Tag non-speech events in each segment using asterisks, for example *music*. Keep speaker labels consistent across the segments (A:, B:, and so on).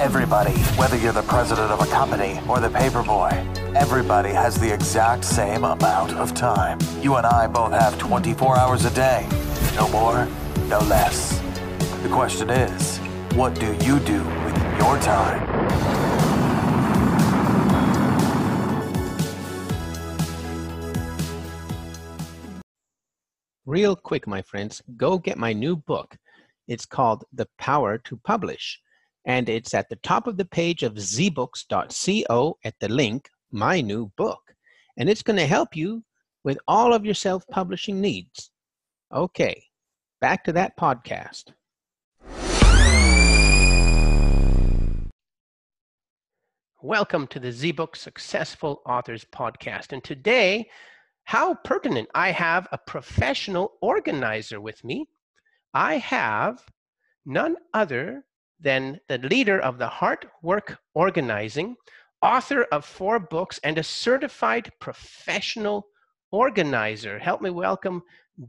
A: Everybody, whether you're the president of a company or the paperboy, everybody has the exact same amount of time. You and I both have 24 hours a day. No more, no less. The question is, what do you do with your time?
B: Real quick, my friends, go get my new book. It's called The Power to Publish and it's at the top of the page of zbooks.co at the link my new book. And it's going to help you with all of your self-publishing needs. Okay back to that podcast. Welcome to the zbook successful authors podcast. And today how pertinent i have a professional organizer with me. I have none other then the leader of the Heart Work Organizing, author of four books, and a certified professional organizer. Help me welcome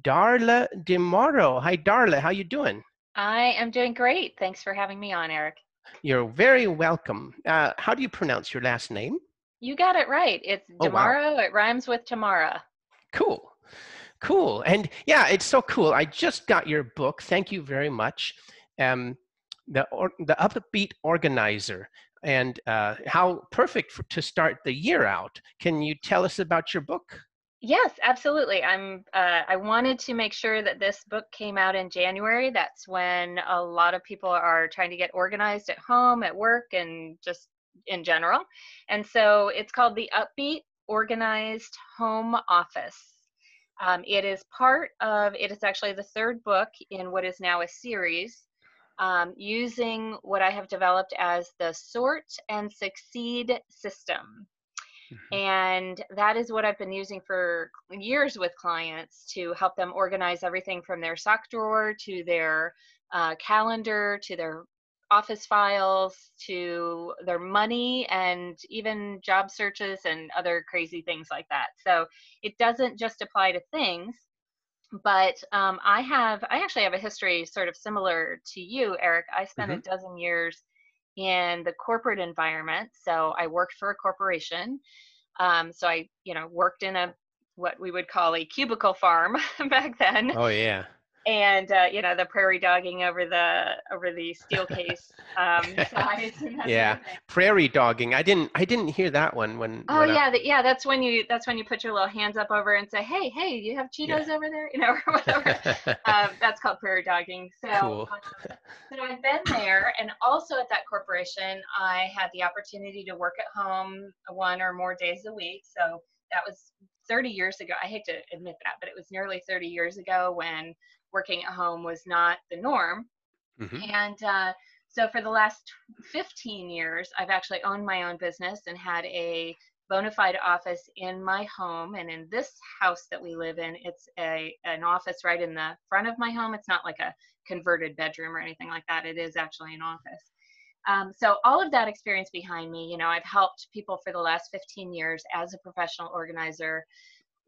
B: Darla DeMoro. Hi, Darla. How you doing?
C: I am doing great. Thanks for having me on, Eric.
B: You're very welcome. Uh, how do you pronounce your last name?
C: You got it right. It's DeMoro. Oh, wow. It rhymes with Tamara.
B: Cool. Cool. And yeah, it's so cool. I just got your book. Thank you very much. Um, the, or, the upbeat organizer and uh, how perfect for, to start the year out. Can you tell us about your book?
C: Yes, absolutely. I'm. Uh, I wanted to make sure that this book came out in January. That's when a lot of people are trying to get organized at home, at work, and just in general. And so it's called the Upbeat Organized Home Office. Um, it is part of. It is actually the third book in what is now a series um, using what I have developed as the sort and succeed system. Mm-hmm. And that is what I've been using for years with clients to help them organize everything from their sock drawer to their uh, calendar to their office files to their money and even job searches and other crazy things like that. So it doesn't just apply to things, but um, I have, I actually have a history sort of similar to you, Eric. I spent mm-hmm. a dozen years in the corporate environment. So I worked for a corporation. Um, so I, you know, worked in a what we would call a cubicle farm *laughs* back then.
B: Oh yeah
C: and uh, you know the prairie dogging over the over the steel *laughs* case um, *laughs*
B: yeah prairie dogging. I didn't i didn't hear that one when
C: oh
B: when
C: yeah I... the, yeah that's when you that's when you put your little hands up over and say hey hey you have cheetos yeah. over there? *laughs* You know or whatever. Um, that's called prairie dogging. So cool. Um, so i've been there and also at that corporation i had the opportunity to work at home one or more days a week. So that was 30 years ago. I hate to admit that but it was nearly 30 years ago when working at home was not the norm. Mm-hmm. And uh, so for the last 15 years, I've actually owned my own business and had a bona fide office in my home. And in this house that we live in, it's a an office right in the front of my home. It's not like a converted bedroom or anything like that. It is actually an office. Um, so all of that experience behind me, you know, I've helped people for the last 15 years as a professional organizer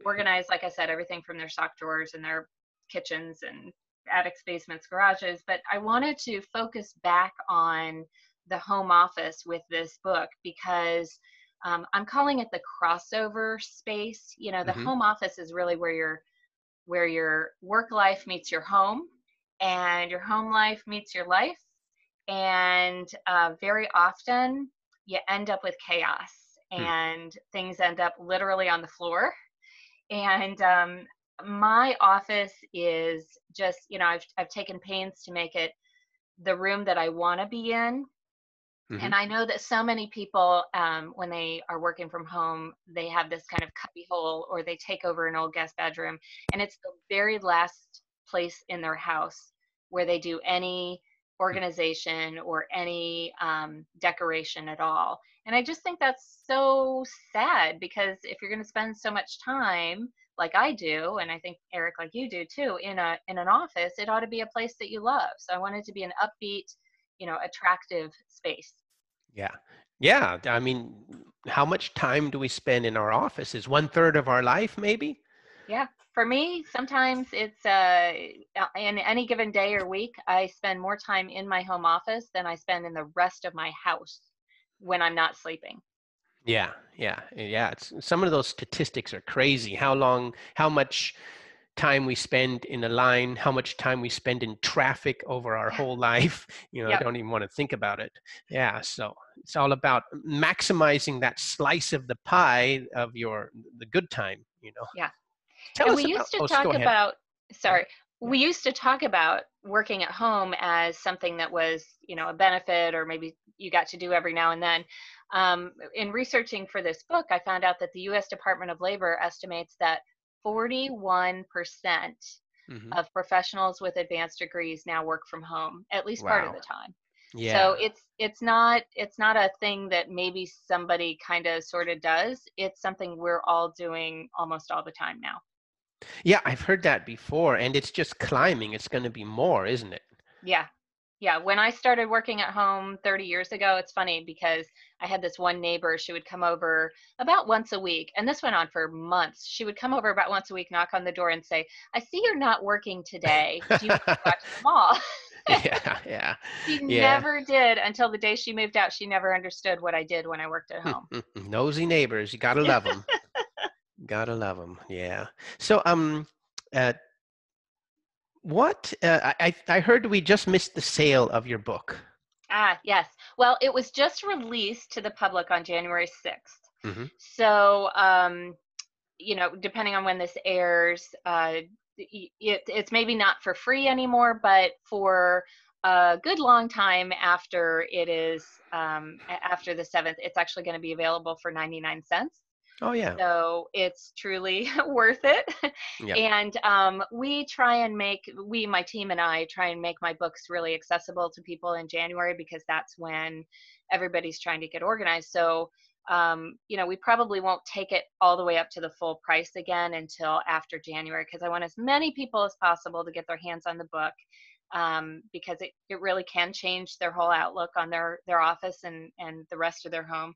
C: organize, like I said, everything from their sock drawers and their kitchens and attics, basements, garages, but I wanted to focus back on the home office with this book because um, I'm calling it the crossover space. You know, the mm-hmm. home office is really where your where your work life meets your home, and your home life meets your life, and uh, very often you end up with chaos hmm. and things end up literally on the floor. And um, my office is just you know I've I've taken pains to make it the room that I want to be in. Mm-hmm. And I know that so many people, um, when they are working from home, they have this kind of cubby hole or they take over an old guest bedroom, and it's the very last place in their house where they do any organization or any um, decoration at all. And I just think that's so sad because if you're going to spend so much time like I do, and I think Eric, like you do too, in a in an office, it ought to be a place that you love. So I want it to be an upbeat, you know, attractive space.
B: Yeah, yeah. I mean, how much time do we spend in our office? Is one third of our life, maybe?
C: Yeah. For me, sometimes it's uh, in any given day or week, I spend more time in my home office than I spend in the rest of my house when I'm not sleeping.
B: Yeah, yeah, yeah. It's some of those statistics are crazy. How long, how much time we spend in a line, how much time we spend in traffic over our whole *laughs* life. You know, yep. I don't even want to think about it. Yeah, so it's all about maximizing that slice of the pie of your the good time. You know.
C: Yeah. Tell and we about, used to oh, talk about. Sorry, we used to talk about working at home as something that was, you know, a benefit or maybe you got to do every now and then. Um, in researching for this book, I found out that the U.S. Department of Labor estimates that 41% mm hmm of professionals with advanced degrees now work from home at least wow. part of the time. Yeah. So it's it's not it's not a thing that maybe somebody kind of sort of does. It's something we're all doing almost all the time now.
B: Yeah, I've heard that before and it's just climbing. It's going to be more, isn't it?
C: Yeah yeah when i started working at home 30 years ago it's funny because i had this one neighbor she would come over about once a week and this went on for months. She would come over about once a week knock on the door and say i see you're not working today. *laughs* Do you want to watch the mall? *laughs* *laughs*
B: Yeah yeah
C: she yeah. never did until the day she moved out she never understood what i did when i worked at home.
B: Nosy neighbors you gotta love them gotta love them yeah. So um uh, what uh, I I heard we just missed the sale of your book.
C: Ah, yes. Well, it was just released to the public on January 6th. Mm-hmm. So, um, you know, depending on when this airs, uh, it, it's maybe not for free anymore, but for a good long time after it is um, after the 7th, it's actually going to be available for 99 cents.
B: Oh yeah.
C: So it's truly *laughs* worth it. Yep. And um, we try and make we, my team and I, try and make my books really accessible to people in January because that's when everybody's trying to get organized. So um, you know, we probably won't take it all the way up to the full price again until after January because I want as many people as possible to get their hands on the book um, because it, it really can change their whole outlook on their their office and and the rest of their home.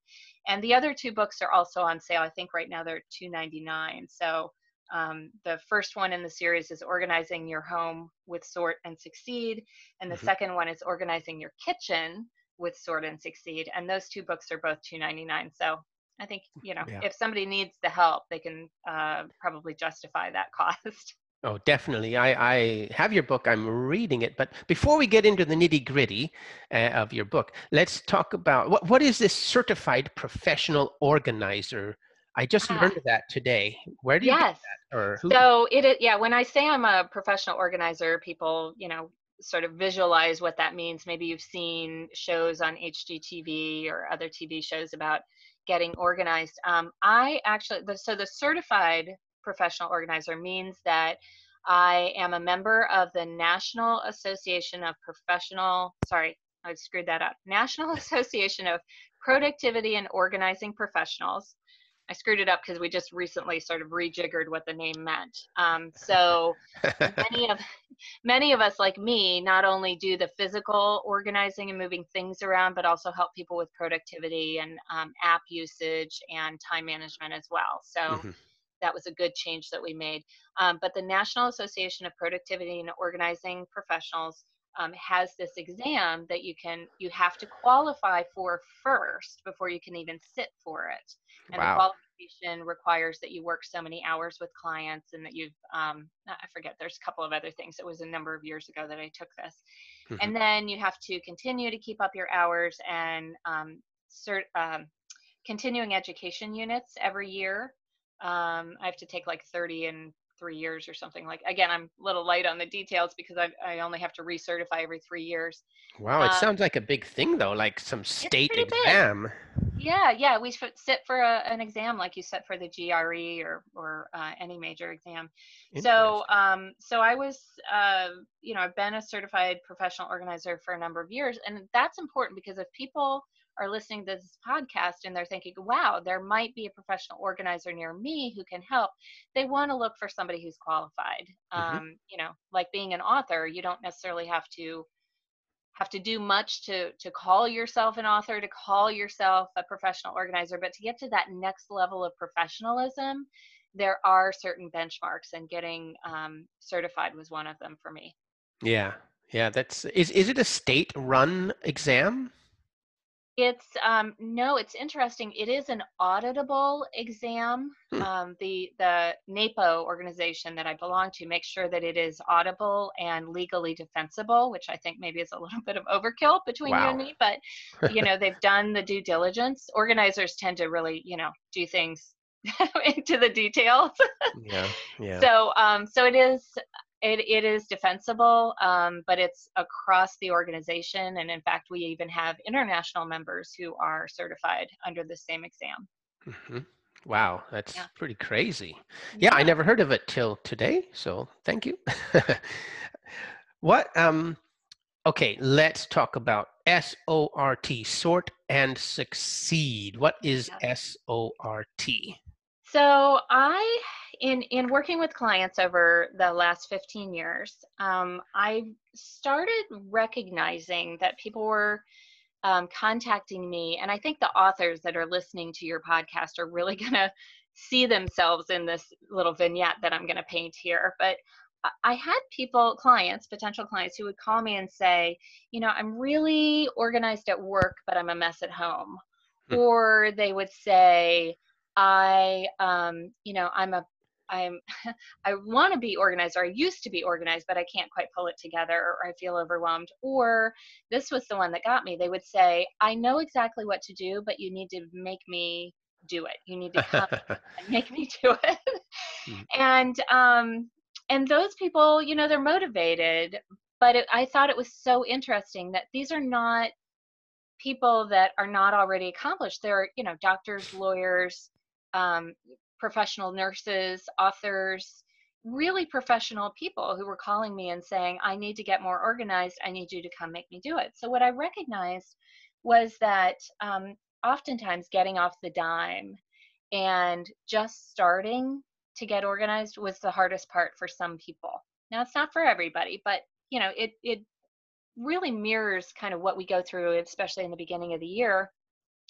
C: And the other two books are also on sale. I think right now they're 299 so um, the first one in the series is organizing your home with sort and succeed and the mm-hmm. second one is organizing your kitchen with sort and succeed and those two books are both 299 so i think you know yeah. if somebody needs the help they can uh, probably justify that *laughs* cost
B: Oh, definitely. I, I have your book. I'm reading it. But before we get into the nitty gritty uh, of your book, let's talk about what, what is this certified professional organizer? I just uh, learned that today. Where do you yes. get that? Or
C: who? So it is, yeah, when I say I'm a professional organizer, people, you know, sort of visualize what that means. Maybe you've seen shows on HGTV or other TV shows about getting organized. Um, I actually, the, so the certified professional organizer means that I am a member of the National Association of Professional, sorry, I screwed that up. National *laughs* Association of Productivity and Organizing Professionals. I screwed it up because we just recently sort of rejiggered what the name meant. Um, so *laughs* many of many of us, like me, not only do the physical organizing and moving things around, but also help people with productivity and um, app usage and time management as well. So mm-hmm that was a good change that we made. Um, but the National Association of Productivity and Organizing Professionals um, has this exam that you can you have to qualify for first before you can even sit for it. And wow. the qualification requires that you work so many hours with clients and that you've um, I forget there's a couple of other things. It was a number of years ago that I took this. Mm-hmm. And then you have to continue to keep up your hours and um, cert, um, continuing education units every year um, I have to take like 30 in three years or something like again i'm a little light on the details because i, I only have to recertify every three years.
B: Wow it um, sounds like a big thing though like some state exam
C: big. yeah yeah we sit for a, an exam like you sit for the gre or or uh, any major exam. So um so i was uh you know i've been a certified professional organizer for a number of years and that's important because if people are listening to this podcast and they're thinking, wow, there might be a professional organizer near me who can help, they want to look for somebody who's qualified. Mm-hmm. Um, you know, like being an author, you don't necessarily have to have to do much to to call yourself an author to call yourself a professional organizer but to get to that next level of professionalism there are certain benchmarks, and getting um, certified was one of them for me.
B: Yeah, yeah. That's is is it a state-run exam?
C: It's um, no, it's interesting. It is an auditable exam. Hmm. Um, the the NAPO organization that I belong to makes sure that it is audible and legally defensible, which I think maybe is a little *laughs* bit of overkill between wow. you and me. But you know, they've done the due diligence. Organizers tend to really, you know, do things *laughs* into the details.
B: yeah, yeah.
C: So um, so it is it, it is defensible, um, but it's across the organization. And in fact, we even have international members who are certified under the same exam.
B: Mm-hmm. Wow, that's yeah. pretty crazy. Yeah, I never heard of it till today. So thank you. *laughs* what, um, okay, let's talk about SORT, sort and succeed. What is yeah. SORT?
C: So I in in working with clients over the last 15 years, um, I started recognizing that people were um, contacting me, and I think the authors that are listening to your podcast are really *laughs* going to see themselves in this little vignette that I'm going to paint here. But I had people, clients, potential clients, who would call me and say, you know, I'm really organized at work, but I'm a mess at home. Mm. Or they would say, I, um, you know, I'm a I'm *laughs* I want to be organized or I used to be organized but I can't quite pull it together or I feel overwhelmed. Or this was the one that got me. They would say I know exactly what to do but you need to make me do it. You need to come *laughs* and make me do it. Mm. *laughs* and um and those people you know they're motivated but it, I thought it was so interesting that these are not people that are not already accomplished. They're you know doctors lawyers um, professional nurses, authors, really professional people who were calling me and saying, I need to get more organized. I need you to come make me do it. So, what I recognized was that um, oftentimes getting off the dime and just starting to get organized was the hardest part for some people. Now, it's not for everybody, but you know, it, it really mirrors kind of what we go through, especially in the beginning of the year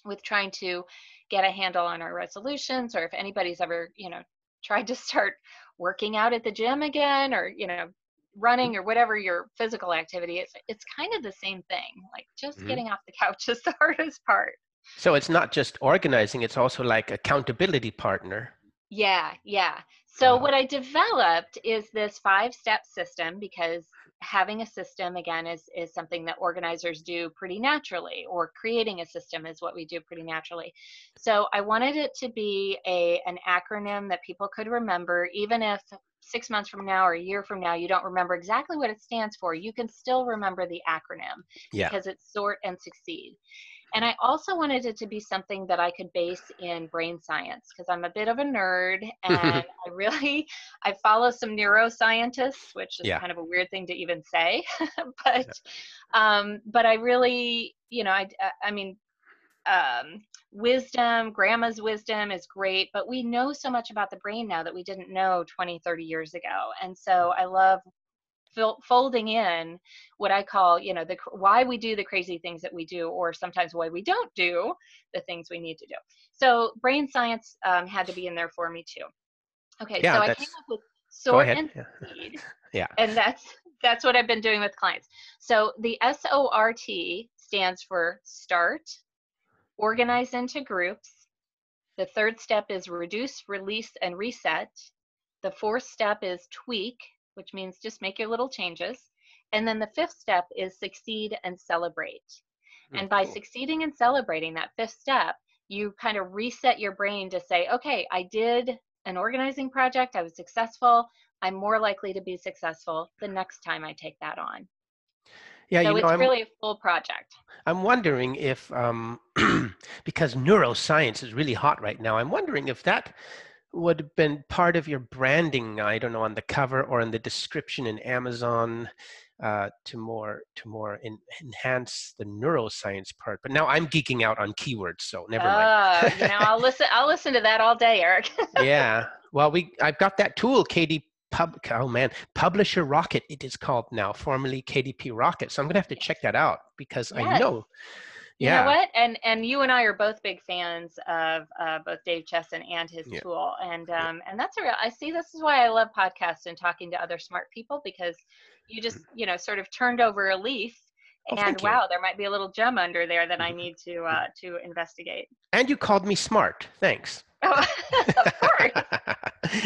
C: with trying to get a handle on our resolutions or if anybody's ever you know *laughs* tried to start working out at the gym again or you know running or whatever your physical activity is it's kind of the same thing like just mm-hmm. getting off the couch *laughs* is the hardest part
B: so it's not just organizing it's also like accountability partner
C: yeah yeah so wow. what i developed is this five step system because having a system again is is something that organizers do pretty naturally or creating a system is what we do pretty naturally so i wanted it to be a an acronym that people could remember even if six months from now or a year from now you don't remember exactly what it stands for you can still remember the acronym yeah. because it's sort and succeed and I also wanted it to be something that I could base in brain science because I'm a bit of a nerd and *laughs* I really *laughs* I follow some neuroscientists, which is yeah. kind of a weird thing to even say, *laughs* but yeah. um, but I really you know I I mean um, wisdom grandma's wisdom is great but we know so much about the brain now that we didn't know 20 30 years ago and so i love folding in what I call, you know, the why we do the crazy things that we do, or sometimes why we don't do the things we need to do. So brain science um, had to be in there for me too. Okay, yeah, so I came up with sort and speed. *laughs*
B: yeah.
C: And that's that's what I've been doing with clients. So the SORT stands for start, organize into groups. The third step is reduce, release, and reset. The fourth step is tweak, which means just make your little changes. And then the fifth step is succeed and celebrate. Mm, and by succeeding and celebrating that fifth step, you kind of reset your brain to say, okay, I did an organizing project, I was successful. I'm more likely to be successful the next time I take that on.
B: Yeah,
C: so
B: you
C: know,
B: it's
C: really a full project.
B: I'm wondering if, um, *clears throat* because neuroscience is really hot right now, I'm wondering if that would have been part of your branding i don't know on the cover or in the description in amazon uh, to more to more in, enhance the neuroscience part. But now i'm geeking out on keywords so never mind.
C: Uh, you know i'll listen *laughs* i'll listen to that all day eric. *laughs*
B: Yeah. Well we i've got that tool kd pub oh man publisher rocket it is called now formerly kdp rocket so i'm gonna have to check that out because yes. i know
C: You know what? And and you and I are both big fans of uh, both Dave Chesson and his yeah. tool, and um, and that's a real. I see. This is why I love podcasts and talking to other smart people because you just you know sort of turned over a leaf Oh, and wow, there might be a little gem under there that I mm-hmm. need to uh, to investigate.
B: And you called me smart. Thanks. *laughs*
C: Oh, of course. *laughs*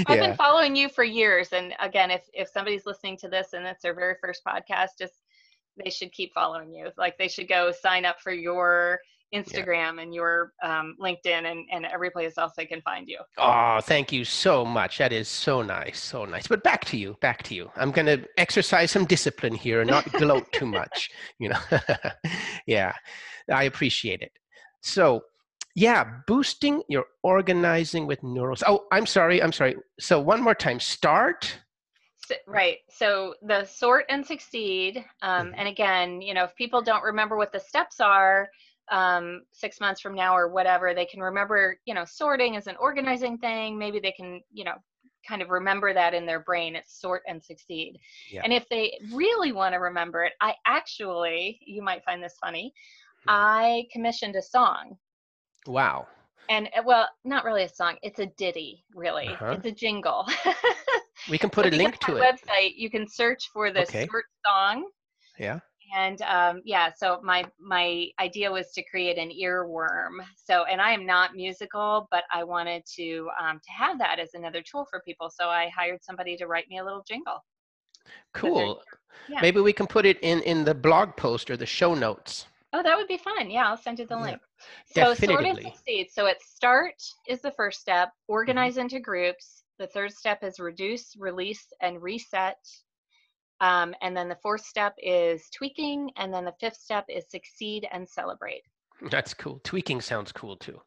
C: I've yeah. been following you for years, and again, if if somebody's listening to this and it's their very first podcast, just they should keep following you. Like they should go sign up for your Instagram yeah. and your um, LinkedIn and, and every place else they can find you.
B: Oh, thank you so much. That is so nice, so nice. But back to you, back to you. I'm going to exercise some discipline here and not gloat too much. *laughs* You know, *laughs* yeah, I appreciate it. So, yeah, boosting your organizing with neurals. Oh, I'm sorry, I'm sorry. So one more time, start.
C: Right. So the sort and succeed. Um, mm-hmm. And again, you know, if people don't remember what the steps are, um, six months from now or whatever, they can remember, you know, sorting is an organizing thing. Maybe they can, you know, kind of remember that in their brain. It's sort and succeed. Yeah. And if they really want to remember it, I actually, you might find this funny, hmm. I commissioned a song.
B: Wow.
C: And uh, well, not really a song. It's a ditty, really. Uh-huh. It's a jingle. *laughs*
B: we can put so a link to
C: it. Website. You can search for the okay. sort song.
B: Yeah
C: and um, yeah so my my idea was to create an earworm so and i am not musical but i wanted to um, to have that as another tool for people so i hired somebody to write me a little jingle
B: cool yeah. maybe we can put it in in the blog post or the show notes
C: oh that would be fun yeah i'll send you the link yeah, so sort of succeed so it start is the first step organize mm-hmm. into groups the third step is reduce release and reset um, and then the fourth step is tweaking. And then the fifth step is succeed and celebrate.
B: That's cool. Tweaking sounds cool too.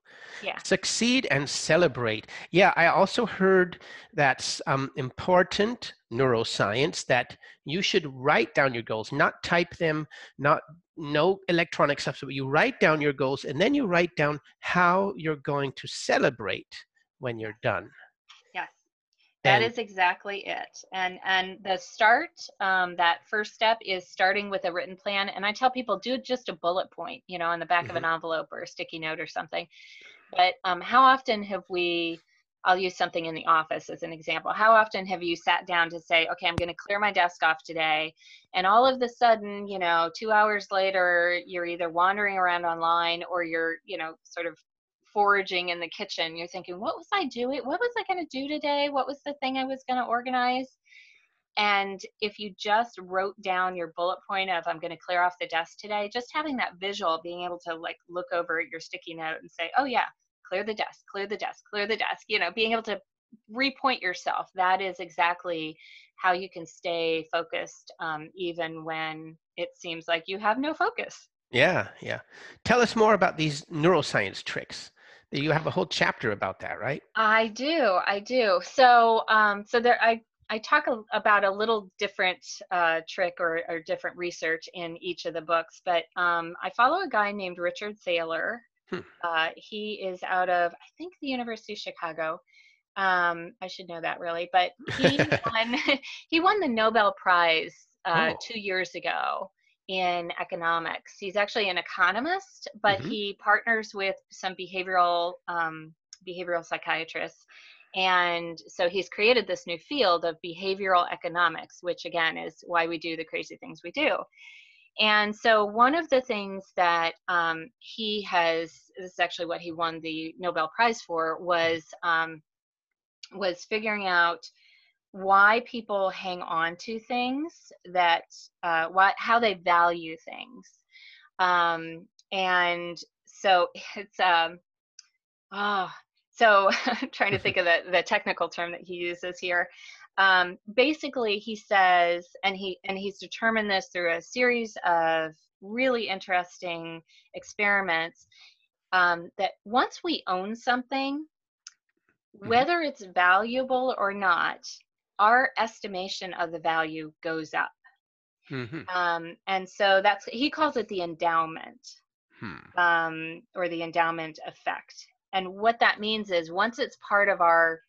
C: Yeah.
B: Succeed and celebrate. Yeah, I also heard that's um, important neuroscience that you should write down your goals, not type them, not no electronic stuff. But you write down your goals and then you write down how you're going to celebrate when you're done.
C: That and, is exactly it. And and the start, um, that first step is starting with a written plan. And I tell people do just a bullet point, you know, on the back mm-hmm. of an mm-hmm. envelope or a sticky note or something. But um, how often have we? I'll use something in the office as an example. How often have you sat down to say, okay, I'm going to clear my desk off today, and all of the sudden, you know, two hours later, you're either wandering around online or you're, you know, sort of foraging in the kitchen. You're thinking, what was I doing? What was I going to do today? What was the thing I was going to organize? And if you just wrote down your bullet point of, I'm going to clear off the desk today, just having that visual, being able to like look over your sticky note and say, oh, yeah, clear the desk, clear the desk, clear the desk, you know, being able to repoint yourself. That is exactly how you can stay focused, um, even when it seems like you have no focus.
B: Yeah, yeah. Tell us more about these neuroscience tricks you have a whole chapter about that, right?
C: I do. I do. So, um, so there, I I talk a, about a little different uh, trick or, or, different research in each of the books, but um, I follow a guy named Richard Thaler. Hmm. Uh, he is out of, I think, the University of Chicago. Um, I should know that really, but he *laughs* won. *laughs* he won the Nobel Prize uh, oh. two years ago in economics. He's actually an economist, but mm-hmm. he partners with some behavioral um, behavioral psychiatrists. And so he's created this new field of behavioral economics, which again is why we do the crazy things we do. And so one of the things that um, he has, this is actually what he won the Nobel Prize for, was um, was figuring out why people hang on to things that uh, what how they value things um, and so *laughs* it's um oh so *laughs* trying to think of the, the technical term that he uses here um, basically he says and he and he's determined this through a series of really interesting experiments um, that once we own something mm-hmm. whether it's valuable or not our estimation of the value goes up. Mm-hmm. Um, and so that's he calls it the endowment hmm. um, or the endowment effect. And what that means is once it's part of our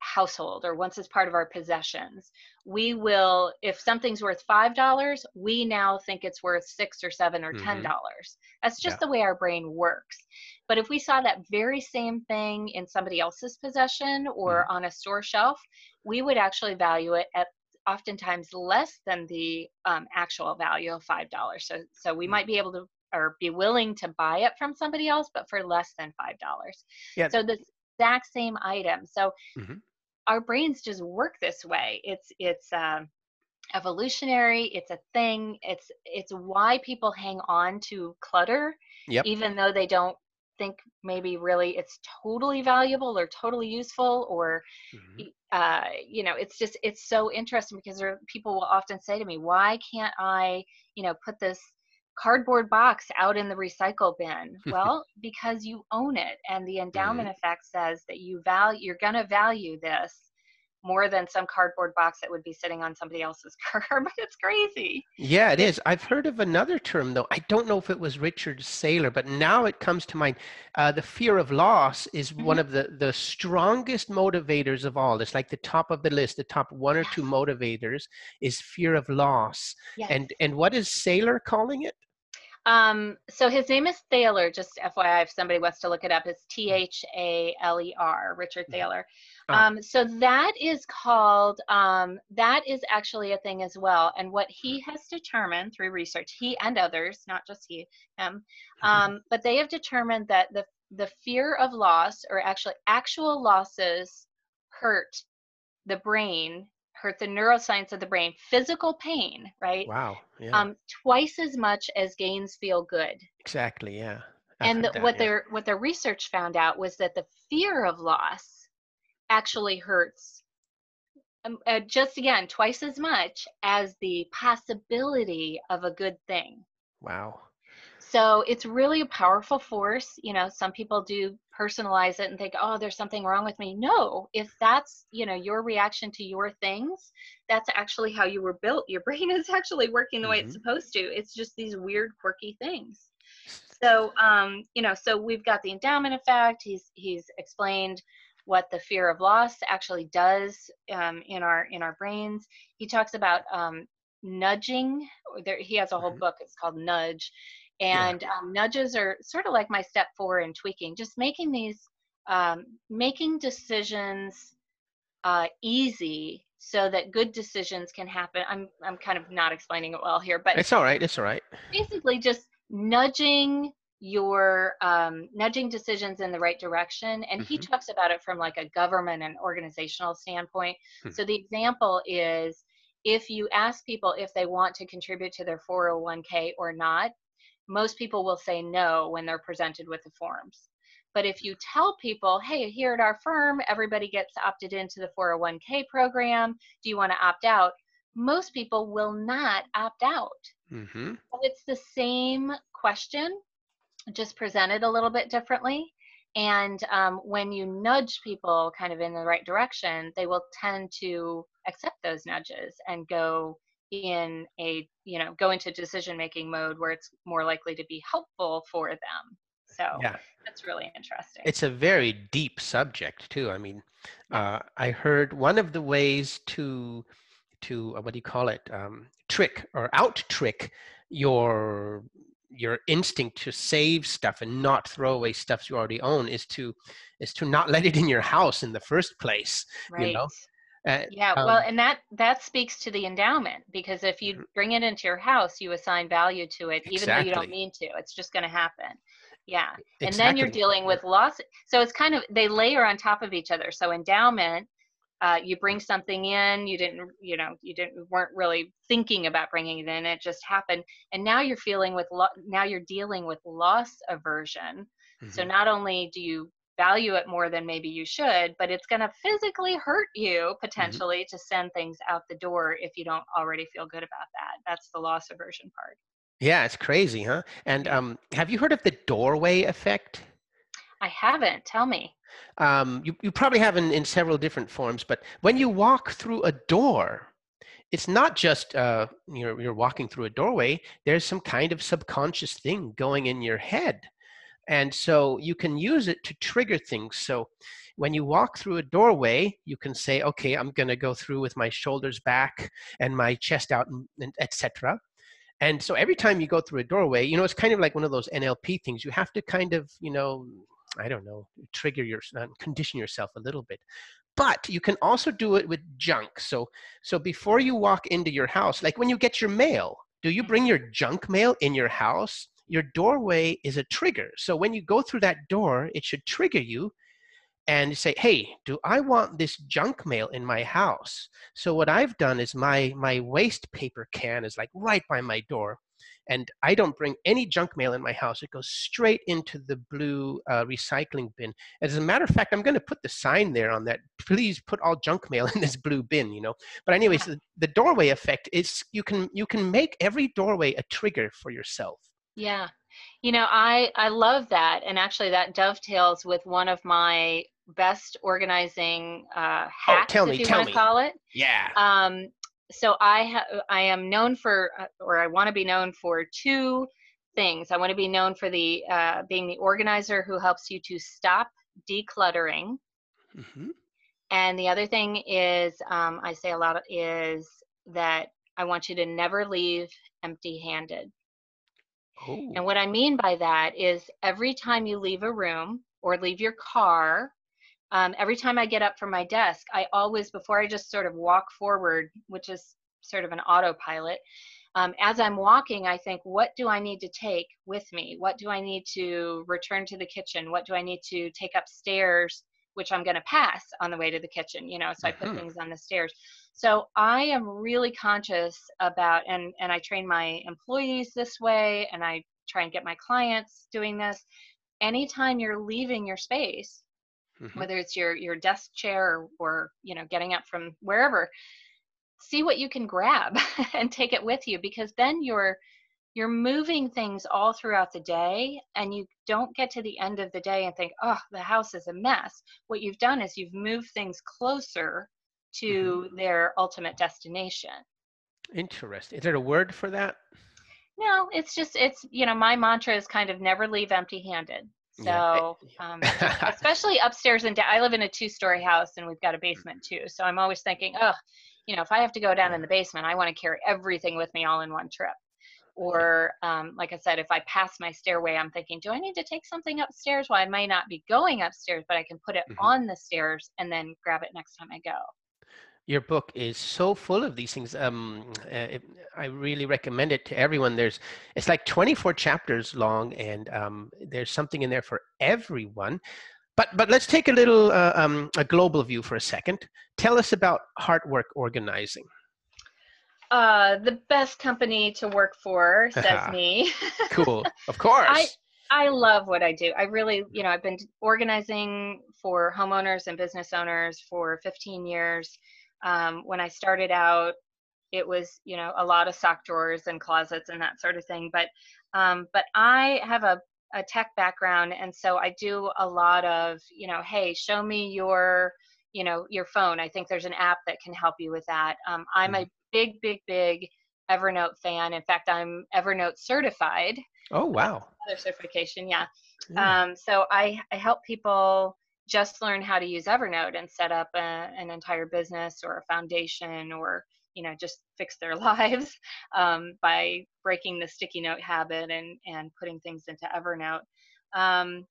C: household or once it's part of our possessions we will if something's worth five dollars we now think it's worth six or seven or ten mm-hmm. dollars that's just yeah. the way our brain works but if we saw that very same thing in somebody else's possession or mm-hmm. on a store shelf we would actually value it at oftentimes less than the um, actual value of five dollars so so we mm-hmm. might be able to or be willing to buy it from somebody else but for less than five dollars yeah. so the exact same item so mm-hmm our brains just work this way. It's it's um, evolutionary. It's a thing. It's it's why people hang on to clutter, yep. even though they don't think maybe really it's totally valuable or totally useful or mm-hmm. uh, you know it's just it's so interesting because there, people will often say to me why can't i you know put this cardboard box out in the recycle bin *laughs* well because you own it and the endowment mm-hmm. effect says that you value you're going to value this more than some cardboard box that would be sitting on somebody else's *laughs* curb. but it's crazy
B: yeah it is i've heard of another term though i don't know if it was richard Thaler but now it comes to mind uh, the fear of loss is mm-hmm. one of the the strongest motivators of all it's like the top of the list the top one or two motivators is fear of loss yes. and and what is Thaler calling it
C: um, so his name is Thaler, just FYI, if somebody wants to look it up, it's T H A L E R, Richard mm-hmm. Thaler. Oh. Um, so that is called, um, that is actually a thing as well. And what he has determined through research, he and others, not just he, him, mm-hmm. um, but they have determined that the, the fear of loss or actually actual losses hurt the brain hurt the neuroscience of the brain physical pain right?
B: Wow
C: yeah. um twice as much as gains feel good.
B: Exactly yeah.
C: I've and the, that, what yeah. their what their research found out was that the fear of loss actually hurts um, uh, just again twice as much as the possibility of a good thing.
B: Wow
C: so it's really a powerful force you know some people do personalize it and think oh there's something wrong with me. No if that's you know your reaction to your things that's actually how you were built. Your *laughs* brain is actually working the way mm-hmm. it's supposed to. It's just these weird quirky things. So um you know so we've got the endowment effect. He's he's explained what the fear of loss actually does um, in our in our brains. He talks about um, nudging. There he has a whole mm-hmm. book. It's called nudge and yeah. um, nudges are sort of like my step four in tweaking, just making these, um, making decisions uh, easy so that good decisions can happen. I'm, I'm kind of not explaining it well here, but
B: it's all right. It's all right.
C: Basically, just nudging your um, nudging decisions in the right direction and mm-hmm. he talks about it from like a government and organizational standpoint hmm. so the example is if you ask people if they want to contribute to their 401k or not most people will say no when they're presented with the forms. But if you tell people, hey, here at our firm, everybody gets opted into the 401k program, do you want to opt out? Most people will not opt out. Mm-hmm. it's the same question, just presented a little bit differently. And um, when you nudge people kind of in the right direction, they will tend to accept those nudges and go in a you know go into decision making mode where it's more likely to be helpful for them. So yeah. that's really interesting.
B: It's a very deep subject too. I mean uh, i heard one of the ways to to uh, what do you call it um, trick or out trick your your instinct to save stuff and not throw away stuff you already own is to is to not let it in your house in the first place right. you know
C: uh, yeah, um, well, and that that speaks to the endowment because if you mm-hmm. bring it into your house, you assign value to it, even though you don't mean to. It's just going to happen. Yeah, exactly. and then you're dealing with loss. So it's kind of they layer on top of each other. So endowment, uh, you bring something in, you didn't, you know, you didn't weren't really thinking about bringing it in. It just happened, and now you're feeling with lo- now you're dealing with loss aversion. Mm-hmm. So not only do you value it more than maybe you should, but it's going to physically hurt you mm-hmm. potentially mm-hmm. to send things out the door if you don't already feel good about that. That's the loss aversion part.
B: Yeah, it's crazy, huh? And um, have you heard of the doorway effect?
C: I haven't. Tell me.
B: Um, you, you probably have in, in several different forms, but when you walk through a door, it's not just uh, you're, you're walking through a doorway, there's some kind of subconscious thing going in your head And so you can use it to trigger things. So when you walk through a doorway, you can say, okay, I'm going to go through with my shoulders back and my chest out, and etc. And so every time you go through a doorway, you know, it's kind of like one of those NLP things. You have to kind of, you know, I don't know, trigger your, uh, condition yourself a little bit. But you can also do it with junk. So, so before you walk into your house, like when you get your mail, do you bring your junk mail in your house? Your doorway is a trigger. So when you go through that door, it should trigger you and say, hey, do I want this junk mail in my house? So what I've done is my my waste paper can is like right by my door, and I don't bring any junk mail in my house. It goes straight into the blue uh, recycling bin. As a matter of fact, I'm going to put the sign there on that. Please put all junk mail in this blue bin. You know. But anyways, the, the doorway effect is you can you can make every doorway a trigger for yourself.
C: Yeah. You know, I I love that, and actually that dovetails with one of my best organizing uh, oh, hacks, oh,
B: tell me,
C: if you
B: tell
C: want to call it.
B: Yeah.
C: Um, so I ha- I am known for, uh, or I want to be known for two things. I want to be known for the uh, being the organizer who helps you to stop decluttering. Mm-hmm. And the other thing is, um, I say a lot is that I want you to never leave empty-handed. Oh. And what I mean by that is every time you leave a room or leave your car um, every time I get up from my desk, I always, before I just sort of walk forward, which is sort of an autopilot, um, as I'm walking, I think, what do I need to take with me? What do I need to return to the kitchen? What do I need to take upstairs, which I'm going to pass on the way to the kitchen? You know, so I put mm-hmm. things on the stairs. So I am really conscious about, and and I train my employees this way, and I try and get my clients doing this. Anytime you're leaving your space, mm-hmm. whether it's your your desk chair or, or you know getting up from wherever see what you can grab *laughs* and take it with you because then you're you're moving things all throughout the day and you don't get to the end of the day and think oh the house is a mess. What you've done is you've moved things closer to mm-hmm. their ultimate destination.
B: Interesting. Is there a word for that?
C: No it's just it's you know my mantra is kind of never leave empty handed so, um, especially upstairs and down, I live in a two-story house and we've got a basement too. So I'm always thinking, oh, you know, if I have to go down in the basement, I want to carry everything with me all in one trip. Or, um, like I said, if I pass my stairway, I'm thinking, do I need to take something upstairs? Well, I may not be going upstairs, but I can put it mm-hmm. on the stairs and then grab it next time I go
B: your book is so full of these things. Um, uh, I really recommend it to everyone. There's, it's like 24 chapters long, and um, there's something in there for everyone. But but let's take a little uh, um, a global view for a second. Tell us about Heartwork Organizing.
C: Uh, the best company to work for, *laughs* says me. *laughs*
B: cool, of course.
C: I, I love what I do. I really, you know, I've been organizing for homeowners and business owners for 15 years. Um, when I started out, it was you know a lot of sock drawers and closets and that sort of thing. But um, but I have a a tech background, and so I do a lot of you know, hey, show me your you know your phone. I think there's an app that can help you with that. Um, I'm a mm-hmm. Big, big, big Evernote fan. In fact, I'm Evernote certified.
B: Oh wow!
C: Other certification, yeah. Um, so I I help people just learn how to use Evernote and set up a, an entire business or a foundation or you know just fix their *laughs* lives um, by breaking the sticky note habit and and putting things into Evernote. Um,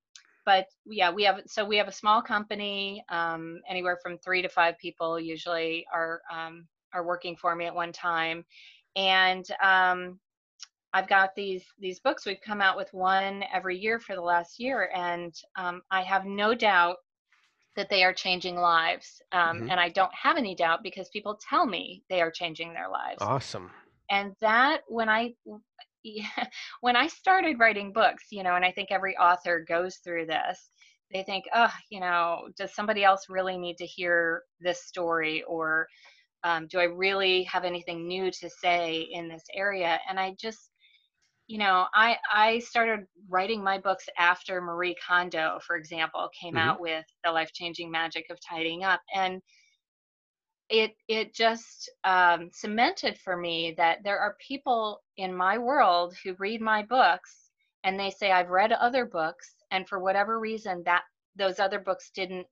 C: but yeah, we have so we have a small company, um, anywhere from three to five people usually are um, are working for me at one time, and um, I've got these these books. We've come out with one every year for the last year, and um, I have no doubt that they are changing lives. Um, mm-hmm. And I don't have any doubt because people tell me they are changing their lives.
B: Awesome.
C: And that, when I, *laughs* when I started writing books, you know, and I think every author goes through this, they think, oh, you know, does somebody else really need to hear this story? Or um, do I really have anything new to say in this area? And I just, you know, I I started writing my books after Marie Kondo, for example, came mm-hmm. out with The Life Changing Magic of Tidying Up, and it it just um, cemented for me that there are people in my world who read my books and they say I've read other books and for whatever reason that those other books didn't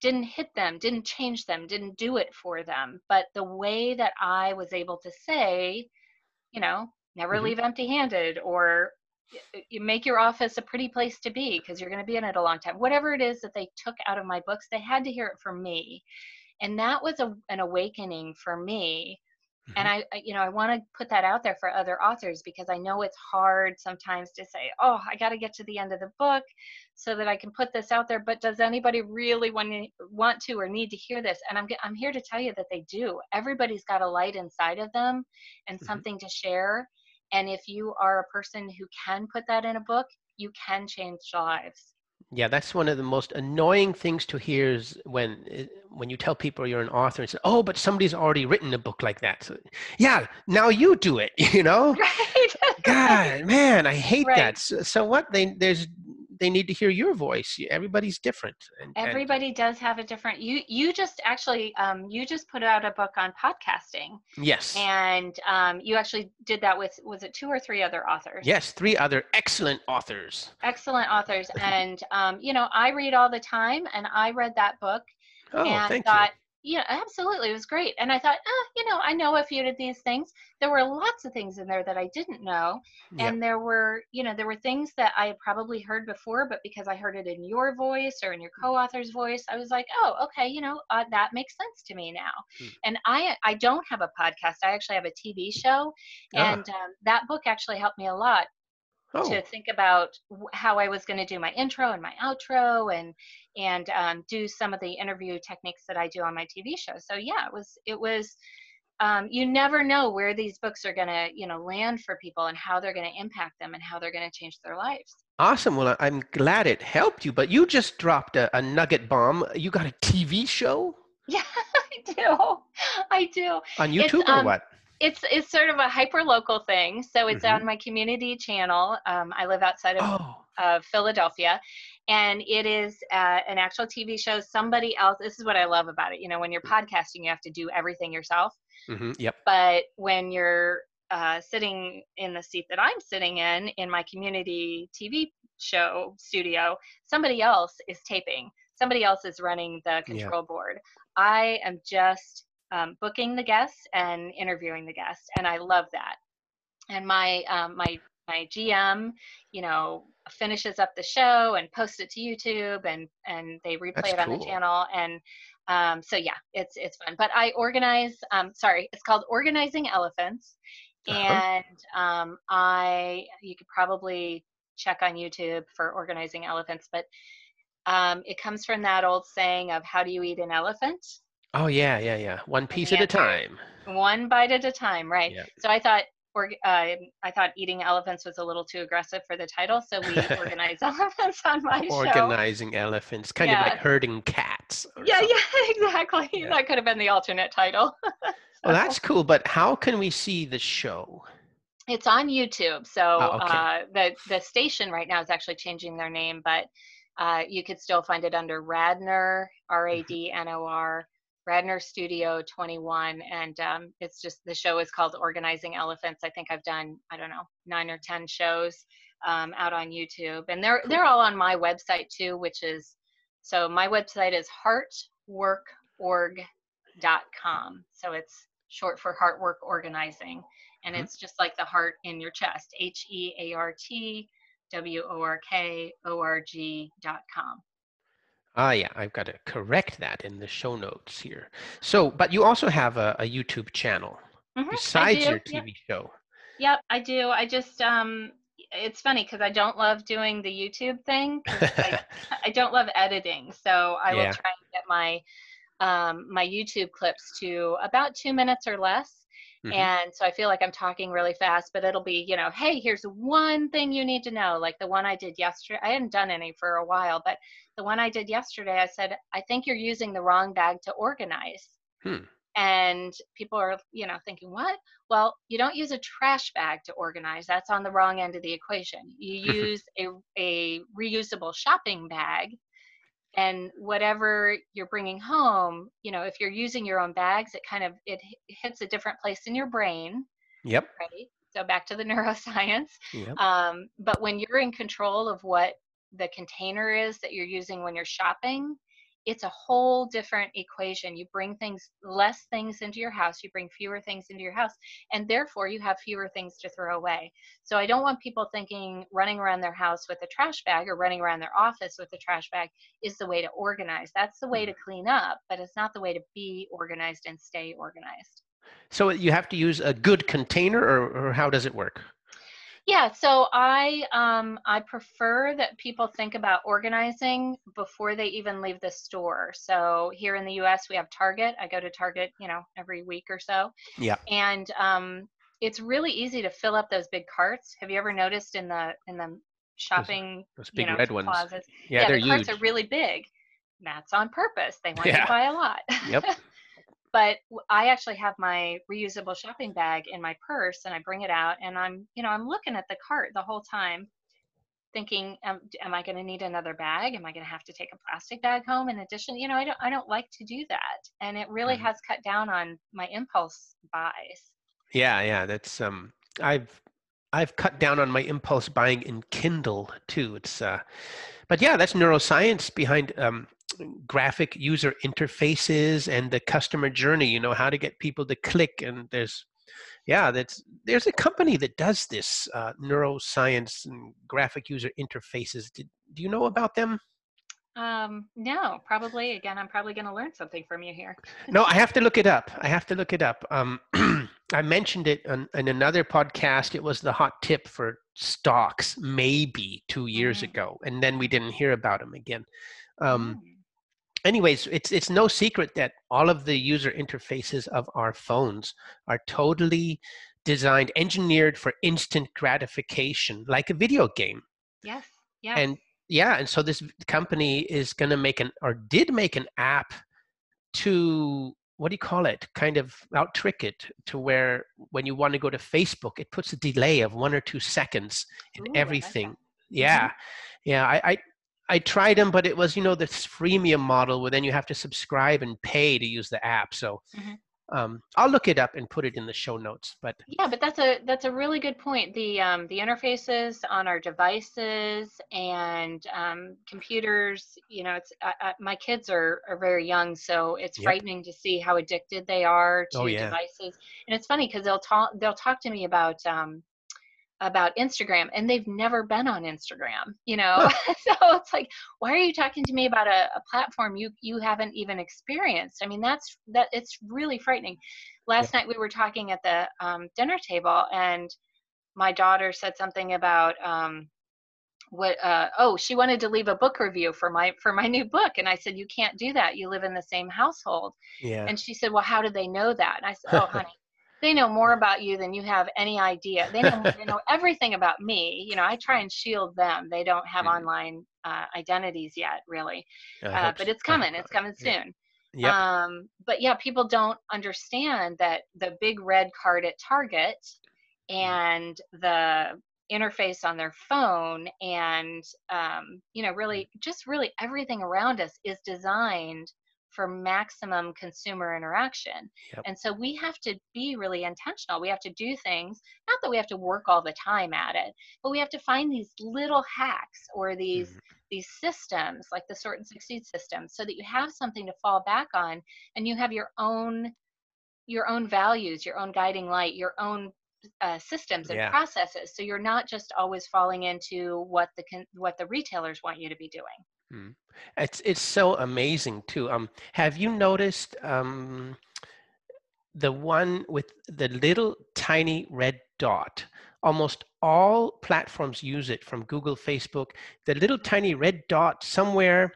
C: didn't hit them, didn't change them, didn't do it for them. But the way that I was able to say, you know, never mm-hmm. leave empty handed or you make your office a pretty place to be because you're going to be in it a long time. Whatever it is that they took out of my books, they had to hear it from me. And that was a, an awakening for me and mm-hmm. I, you know, I want to put that out there for other authors because I know it's hard sometimes to say, oh, I got to get to the end of the book so that I can put this out there. But does anybody really want to, want to or need to hear this? And I'm, I'm here to tell you that they do. Everybody's got a light inside of them and mm-hmm. something to share. And if you are a person who can put that in a book, you can change lives.
B: Yeah, that's one of the most annoying things to hear is when eh, when you tell people you're an author and say, "Oh, but somebody's already written a book like that." So, yeah, now you do it. *laughs* You know, *laughs*
C: right?
B: God, man, I hate right. that. So, so, what? They there's they need to hear your voice. Everybody's different.
C: And, Everybody and, does have a different. You you just actually um, you just put out a book on podcasting.
B: Yes.
C: And um, you actually did that with was it two or three other authors?
B: Yes, three other excellent authors.
C: Excellent authors, *laughs* and um, you know I read all the time, and I read that book.
B: Oh,
C: and
B: thank
C: thought,
B: you
C: yeah, absolutely. It was great. And I thought, oh, you know, I know a few of these things. There were lots of things in there that I didn't know. And there were, you know, there were things that I had probably heard before, but because I heard it in your voice or in your mm. co-author's voice, I was like, oh, okay, you know, uh, that makes sense to me now. Hmm. And I, I don't have a podcast. I actually have a TV show. Ah. And um, that book actually helped me a lot oh. to think about how I was going to do my intro and my outro and and um, do some of the interview techniques that I do on my TV show. So yeah, it was it was. Um, you never know where these books are going to you know land for people and how they're going to impact them and how they're going to change their lives
B: awesome well i'm glad it helped you but you just dropped a, a nugget bomb you got a tv show *laughs*
C: yeah i do i do
B: on youtube it's, or um, what
C: it's it's sort of a hyper local thing. So it's mm-hmm. on my community channel. Um, I live outside of, oh. of Philadelphia, and it is uh, an actual TV show. Somebody else. This is what I love about it. You know, when you're podcasting, you have to do everything yourself.
B: Mm-hmm. Yep.
C: But when you're uh, sitting in the seat that I'm sitting in in my community TV show studio, somebody else is taping. Somebody else is running the control board. I am just um, booking the guests and interviewing the guests, and I love that. And my um, my my GM, you know, finishes up the show and posts it to YouTube, and and they replay That's it on cool. the channel. And um, so yeah, it's it's fun. But I organize. Um, sorry, it's called Organizing Elephants, uh-huh. and um, I you could probably check on YouTube for Organizing Elephants, but um, it comes from that old saying of how do you eat an elephant
B: Oh yeah, yeah, yeah. One piece at a time.
C: One bite at a time, right? Yeah. So I thought or uh, I thought eating elephants was a little too aggressive for the title, so we *laughs* organized *laughs* elephants on my
B: Organizing show. Organizing elephants, kind yeah. of like herding cats.
C: Yeah, something. yeah, *laughs* exactly. Yeah. That could have been the alternate title. so.
B: Well, that's cool. But how can we see the show?
C: It's on YouTube. So oh, okay. uh, the the station right now is actually changing their name, but uh, you could still find it under Radnor, R A D N O R Radnor Studio 21, and um, it's just the show is called Organizing Elephants. I think I've done I don't know nine or ten shows um, out on YouTube, and they're they're all on my website too, which is so my website is heartworkorg.com. So it's short for Heartwork Organizing, and mm-hmm. it's just like the heart in your chest. H E A R T W O R K O R G dot G.com.
B: Ah, yeah, I've got to correct that in the show notes here. So, but you also have a, a YouTube channel mm-hmm, besides your TV yep. show.
C: Yep, I do. I just, um, it's funny because I don't love doing the YouTube thing. I, *laughs* I, don't love editing, so I yeah. will try and get my um, my YouTube clips to about two minutes or less. Mm-hmm. And so I feel like I'm talking really fast, but it'll be, you know, hey, here's one thing you need to know. Like the one I did yesterday. I hadn't done any for a while, but the one I did yesterday, I said, I think you're using the wrong bag to organize.
B: Hmm.
C: And people are, you know, thinking, what? Well, you don't use a trash bag to organize. That's on the wrong end of the equation. You *laughs* use a, a reusable shopping bag and whatever you're bringing home you know if you're using your own bags it kind of it hits a different place in your brain
B: yep
C: right so back to the *laughs* neuroscience. Yep. Um, but when you're in control of what the container is that you're using when you're shopping, it's a whole different equation. You bring things, less things into your house, you bring fewer things into your house, and therefore you have fewer things to throw away. So I don't want people thinking running around their house with a trash bag or running around their office with a trash bag is the way to organize. That's the way to mm. clean up, but it's not the way to be organized and stay organized.
B: So you have to use a good container, or, or how does it work?
C: Yeah, so I um, I prefer that people think about organizing before they even leave the store. So here in the U.S. we have Target. I go to Target, you know, every week or so.
B: Yeah.
C: And um, it's really easy to fill up those big carts. Have you ever noticed in the in the shopping
B: those, those big
C: you know,
B: red ones?
C: Closets?
B: Yeah, yeah they're
C: the
B: huge.
C: carts are really big. That's on purpose. They want yeah. to buy a lot.
B: Yep. *laughs*
C: but I actually have my reusable shopping bag in my purse and I bring it out and I'm, you know, I'm looking at the cart the whole time thinking, um, am I going to need another bag? Am I going to have to take a plastic bag home in addition? You know, I don't, I don't like to do that. And it really mm-hmm. has cut down on my impulse buys.
B: Yeah. Yeah. That's, um, I've, I've cut down on my impulse buying in Kindle too. It's, uh, but yeah, that's neuroscience behind um, graphic user interfaces and the customer journey you know how to get people to click and there's yeah that's there's a company that does this uh, neuroscience and graphic user interfaces. Did, do you know about them?
C: Um no probably. Again i'm probably going to learn something from you here.
B: No i have to look it up. I have to look it up. Um *clears throat* i mentioned it on, in another podcast. It was the hot tip for stocks maybe two years mm-hmm. ago and then we didn't hear about them again. Um, mm anyways, it's it's no secret that all of the user interfaces of our phones are totally designed, engineered for instant gratification, like a video game.
C: Yes. Yeah.
B: And yeah, and so this company is going to make an or did make an app to what do you call it? Kind of out trick it to where when you want to go to Facebook, it puts a delay of one or two seconds in Ooh, everything. Like yeah, mm-hmm. yeah. I, I I tried them, but it was you know this freemium model where then you have to subscribe and pay to use the app. So mm-hmm. um, I'll look it up and put it in the show notes. But
C: yeah, but that's a that's a really good point. The um, the interfaces on our devices and um, computers. You know, it's I, I, my kids are are very young, so it's yep. frightening to see how addicted they are to oh, yeah. devices. And it's funny because they'll talk they'll talk to me about um, about Instagram and they've never been on Instagram, you know? *laughs* so it's like, why are you talking to me about a, a, platform you, you haven't even experienced? I mean, that's, that it's really frightening. Last yeah. night we were talking at the um, dinner table and my daughter said something about, um, what uh, oh she wanted to leave a book review for my for my new book and i said you can't do that you live in the same household
B: yeah
C: and she said well how do they know that and i said oh *laughs* honey they know more about you than you have any idea. They know they know *laughs* everything about me. You know, I try and shield them. They don't have online uh, identities yet, really, uh, but it's coming. It's coming soon.
B: Yep.
C: Um, but yeah, people don't understand that the big red card at Target mm. and the interface on their phone and um, you know really mm. just really everything around us is designed for maximum consumer interaction. Yep. And so we have to be really intentional. We have to do things, not that we have to work all the time at it, but we have to find these little hacks or these mm-hmm. these systems like the sort and succeed system so that you have something to fall back on and you have your own your own values, your own guiding light, your own uh, systems and yeah. processes. So you're not just always falling into what the what the retailers want you to be doing.
B: Mm. It's it's so amazing too. Um, have you noticed um, the one with the little tiny red dot? Almost all platforms use it, from Google, Facebook. The little tiny red dot somewhere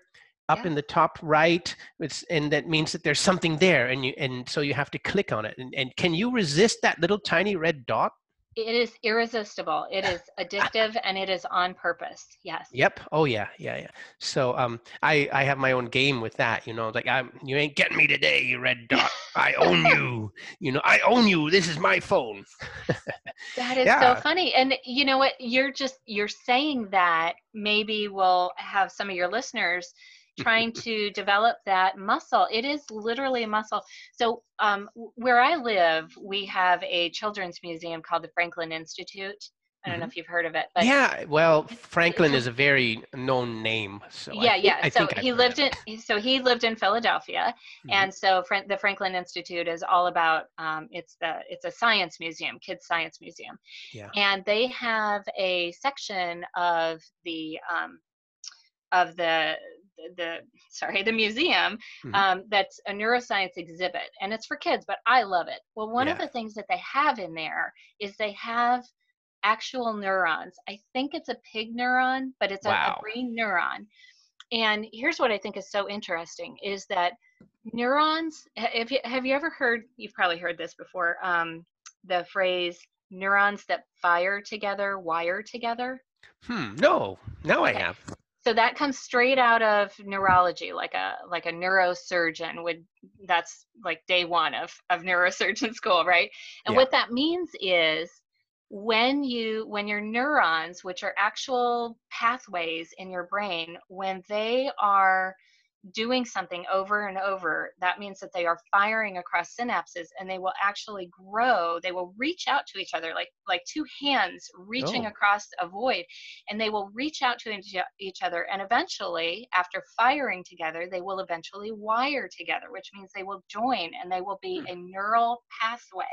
B: up yeah. in the top right, it's, and that means that there's something there, and you and so you have to click on it. And, and can you resist that little tiny red dot?
C: It is irresistible. It is *laughs* addictive and it is on purpose. Yes.
B: Yep. Oh yeah. Yeah yeah. So um i i have my own game with that you know like i'm you ain't getting me today you red *laughs* dot. I own you. You know i own you. This is my phone.
C: That *laughs* is yeah. so funny. And you know what? You're just you're saying that maybe we'll have some of your listeners trying *laughs* to develop that muscle. It is literally a muscle. So, um, where I live, we have a children's museum called the Franklin Institute. I don't mm-hmm. know if you've heard of it.
B: But yeah, well, Franklin *laughs* is a very known name. So
C: yeah, I, yeah. I so he I've lived in so he lived in Philadelphia, mm-hmm. and so the Franklin Institute is all about um, it's the it's a science museum, kids science museum. Yeah. And they have a section of the um, of the the sorry the museum mm-hmm. um, that's a neuroscience exhibit and it's for kids but i love it well one yeah. of the things that they have in there is they have actual neurons. I think it's a pig neuron, but it's wow. a, a brain neuron. And here's what I think is so interesting is that neurons, have you, have you ever heard, you've probably heard this before, um, the phrase neurons that fire together, wire together?
B: Hmm, no, no, okay. I have.
C: So that comes straight out of neurology, like a like a neurosurgeon would. That's like day one of of neurosurgeon school, right? And yeah. what that means is when you when your neurons which are actual pathways in your brain when they are doing something over and over that means that they are firing across synapses and they will actually grow they will reach out to each other like like two hands reaching oh. across a void and they will reach out to each other and eventually after firing together they will eventually wire together which means they will join and they will be hmm. a neural pathway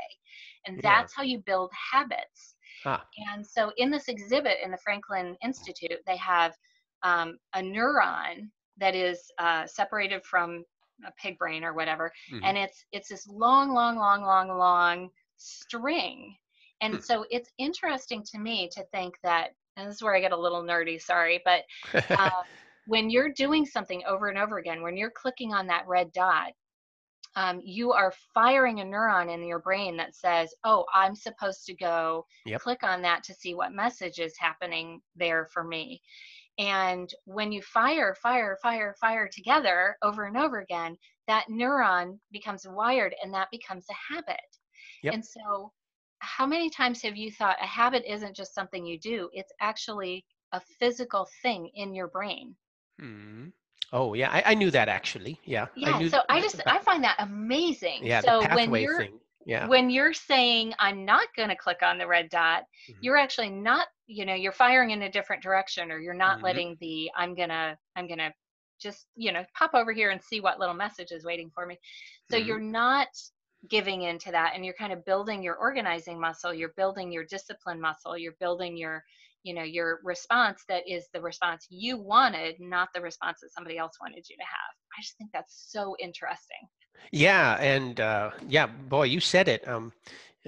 C: and that's how you build habits. Ah. And so in this exhibit in the Franklin Institute, they have um, a neuron that is uh, separated from a pig brain or whatever, mm-hmm. and it's it's this long, long, long, long, long string. And hmm. so it's interesting to me to think that, and this is where I get a little nerdy, sorry, but uh, *laughs* when you're doing something over and over again, when you're clicking on that red dot, um, you are firing a neuron in your brain that says, oh, I'm supposed to go yep. click on that to see what message is happening there for me. And when you fire, fire, fire, fire together over and over again, that neuron becomes wired and that becomes a habit. Yep. And so, how many times have you thought a habit isn't just something you do, it's actually a physical thing in your brain?
B: Hmm. Oh yeah, I, I knew that actually. Yeah.
C: Yeah.
B: I
C: so I just I find that amazing.
B: Yeah.
C: So
B: the pathway
C: when you're
B: thing. Yeah.
C: when you're saying I'm not going to click on the red dot, mm-hmm. you're actually not. You know, you're firing in a different direction, or you're not mm-hmm. letting the I'm gonna I'm gonna just you know pop over here and see what little message is waiting for me. So mm-hmm. you're not giving into that and you're kind of building your organizing muscle you're building your discipline muscle you're building your you know your response that is the response you wanted not the response that somebody else wanted you to have i just think that's so interesting
B: yeah and uh, yeah boy you said it um,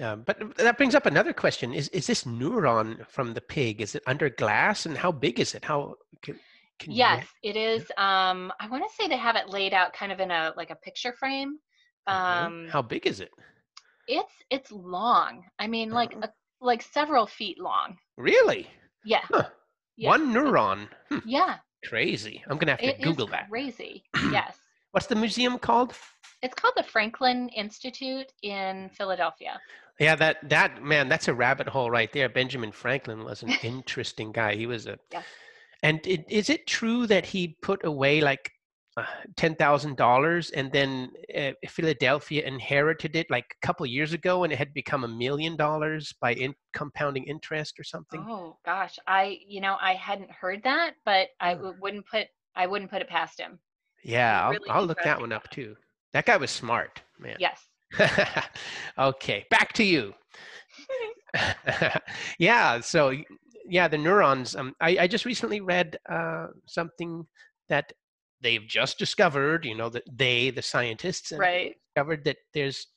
B: uh, but that brings up another question is is this neuron from the pig is it under glass and how big is it how can,
C: can yes you... it is um, i want to say they have it laid out kind of in a like a picture frame
B: um, how big is it
C: it's it's long i mean like uh-huh. a, like several feet long
B: really
C: yeah.
B: Huh. yeah. One neuron.
C: Hmm. Yeah.
B: Crazy. I'm gonna have to
C: it
B: Google that.
C: Crazy. *clears throat* yes.
B: What's the museum called?
C: It's called the Franklin Institute in Philadelphia.
B: Yeah, that that man, that's a rabbit hole right there. Benjamin Franklin was an *laughs* interesting guy. He was a. Yeah. And it, is it true that he put away like $10,000 and then uh, Philadelphia inherited it like a couple years ago and it had become a million dollars by in compounding interest or something.
C: Oh gosh, I you know I hadn't heard that, but I w- wouldn't put I wouldn't put it past him.
B: Yeah, really I'll, I'll look that one up too. That guy was smart, man.
C: Yes. *laughs*
B: okay, back to you. *laughs* *laughs* yeah, so yeah, the neurons. Um, I, I just recently read uh, something that they've just discovered, you know, that they, the scientists,
C: right.
B: discovered that there's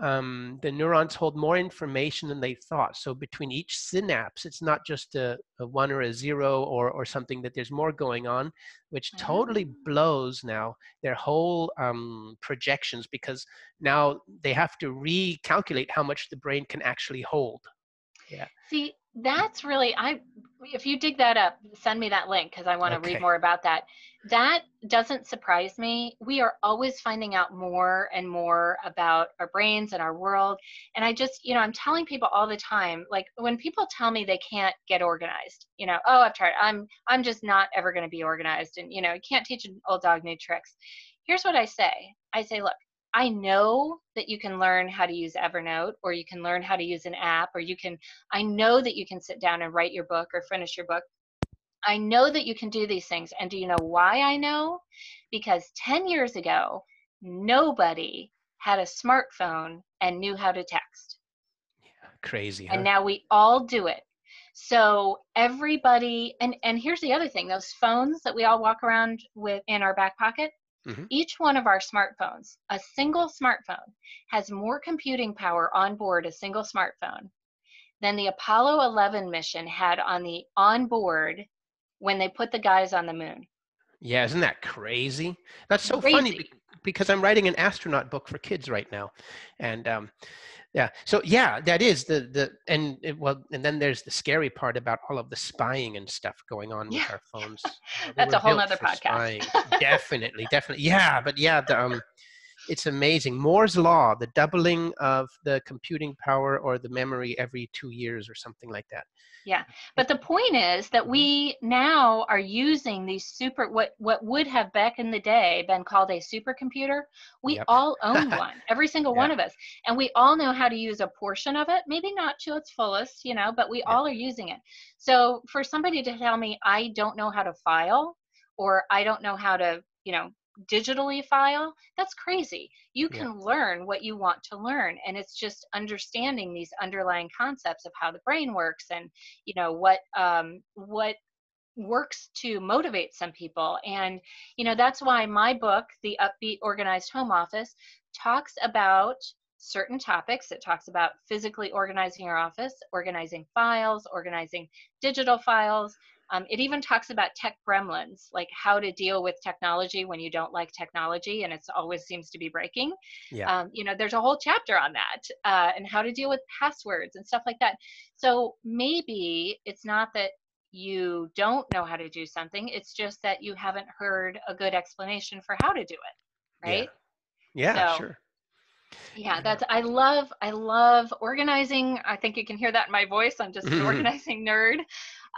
B: um, the neurons hold more information than they thought. So between each synapse, it's not just a, a one or a zero or, or something that there's more going on, which totally ah. blows now their whole um, projections because now they have to recalculate how much the brain can actually hold. Yeah.
C: See, that's really i if you dig that up send me that link because i want to okay. read more about that. That doesn't surprise me. We are always finding out more and more about our brains and our world. And i just you know i'm telling people all the time like when people tell me they can't get organized you know oh i've tried i'm i'm just not ever going to be organized and you know you can't teach an old dog new tricks. Here's what i say. I say look I know that you can learn how to use Evernote or you can learn how to use an app or you can, I know that you can sit down and write your book or finish your book. I know that you can do these things. And do you know why I know? Because 10 years ago, nobody had a smartphone and knew how to text.
B: Yeah, crazy. Huh?
C: And now we all do it. So everybody, and and here's the other thing: those phones that we all walk around with in our back pocket, Mm-hmm. Each one of our smartphones, a single smartphone, has more computing power on board a single smartphone than the Apollo 11 mission had on the on board when they put the guys on the moon.
B: Yeah, isn't that crazy? That's so crazy. funny because I'm writing an astronaut book for kids right now, and um, yeah so yeah that is the the and it, well and then there's the scary part about all of the spying and stuff going on yeah. with our phones. *laughs*
C: That's a whole other podcast.
B: definitely definitely. Yeah but yeah the, um it's amazing. Moore's law, the doubling of the computing power or the memory every two years or something like that.
C: Yeah, but the point is that mm-hmm. we now are using these super what what would have back in the day been called a supercomputer. We yep. all own *laughs* one, every single one of us, and we all know how to use a portion of it. Maybe not to its fullest, you know, but we yep. all are using it. So for somebody to tell me I don't know how to file or I don't know how to you know digitally file that's crazy you can yeah. learn what you want to learn and it's just understanding these underlying concepts of how the brain works and you know what um, what works to motivate some people and you know that's why my book the upbeat organized home office talks about certain topics. It talks about physically organizing your office, organizing files, organizing digital files, um, it even talks about tech gremlins, like how to deal with technology when you don't like technology and it always seems to be breaking. Yeah. Um, you know, there's a whole chapter on that uh, and how to deal with passwords and stuff like that. So maybe it's not that you don't know how to do something, it's just that you haven't heard a good explanation for how to do it, right?
B: Yeah, yeah so, sure
C: yeah that's i love i love organizing i think you can hear that in my voice i'm just an *laughs* organizing nerd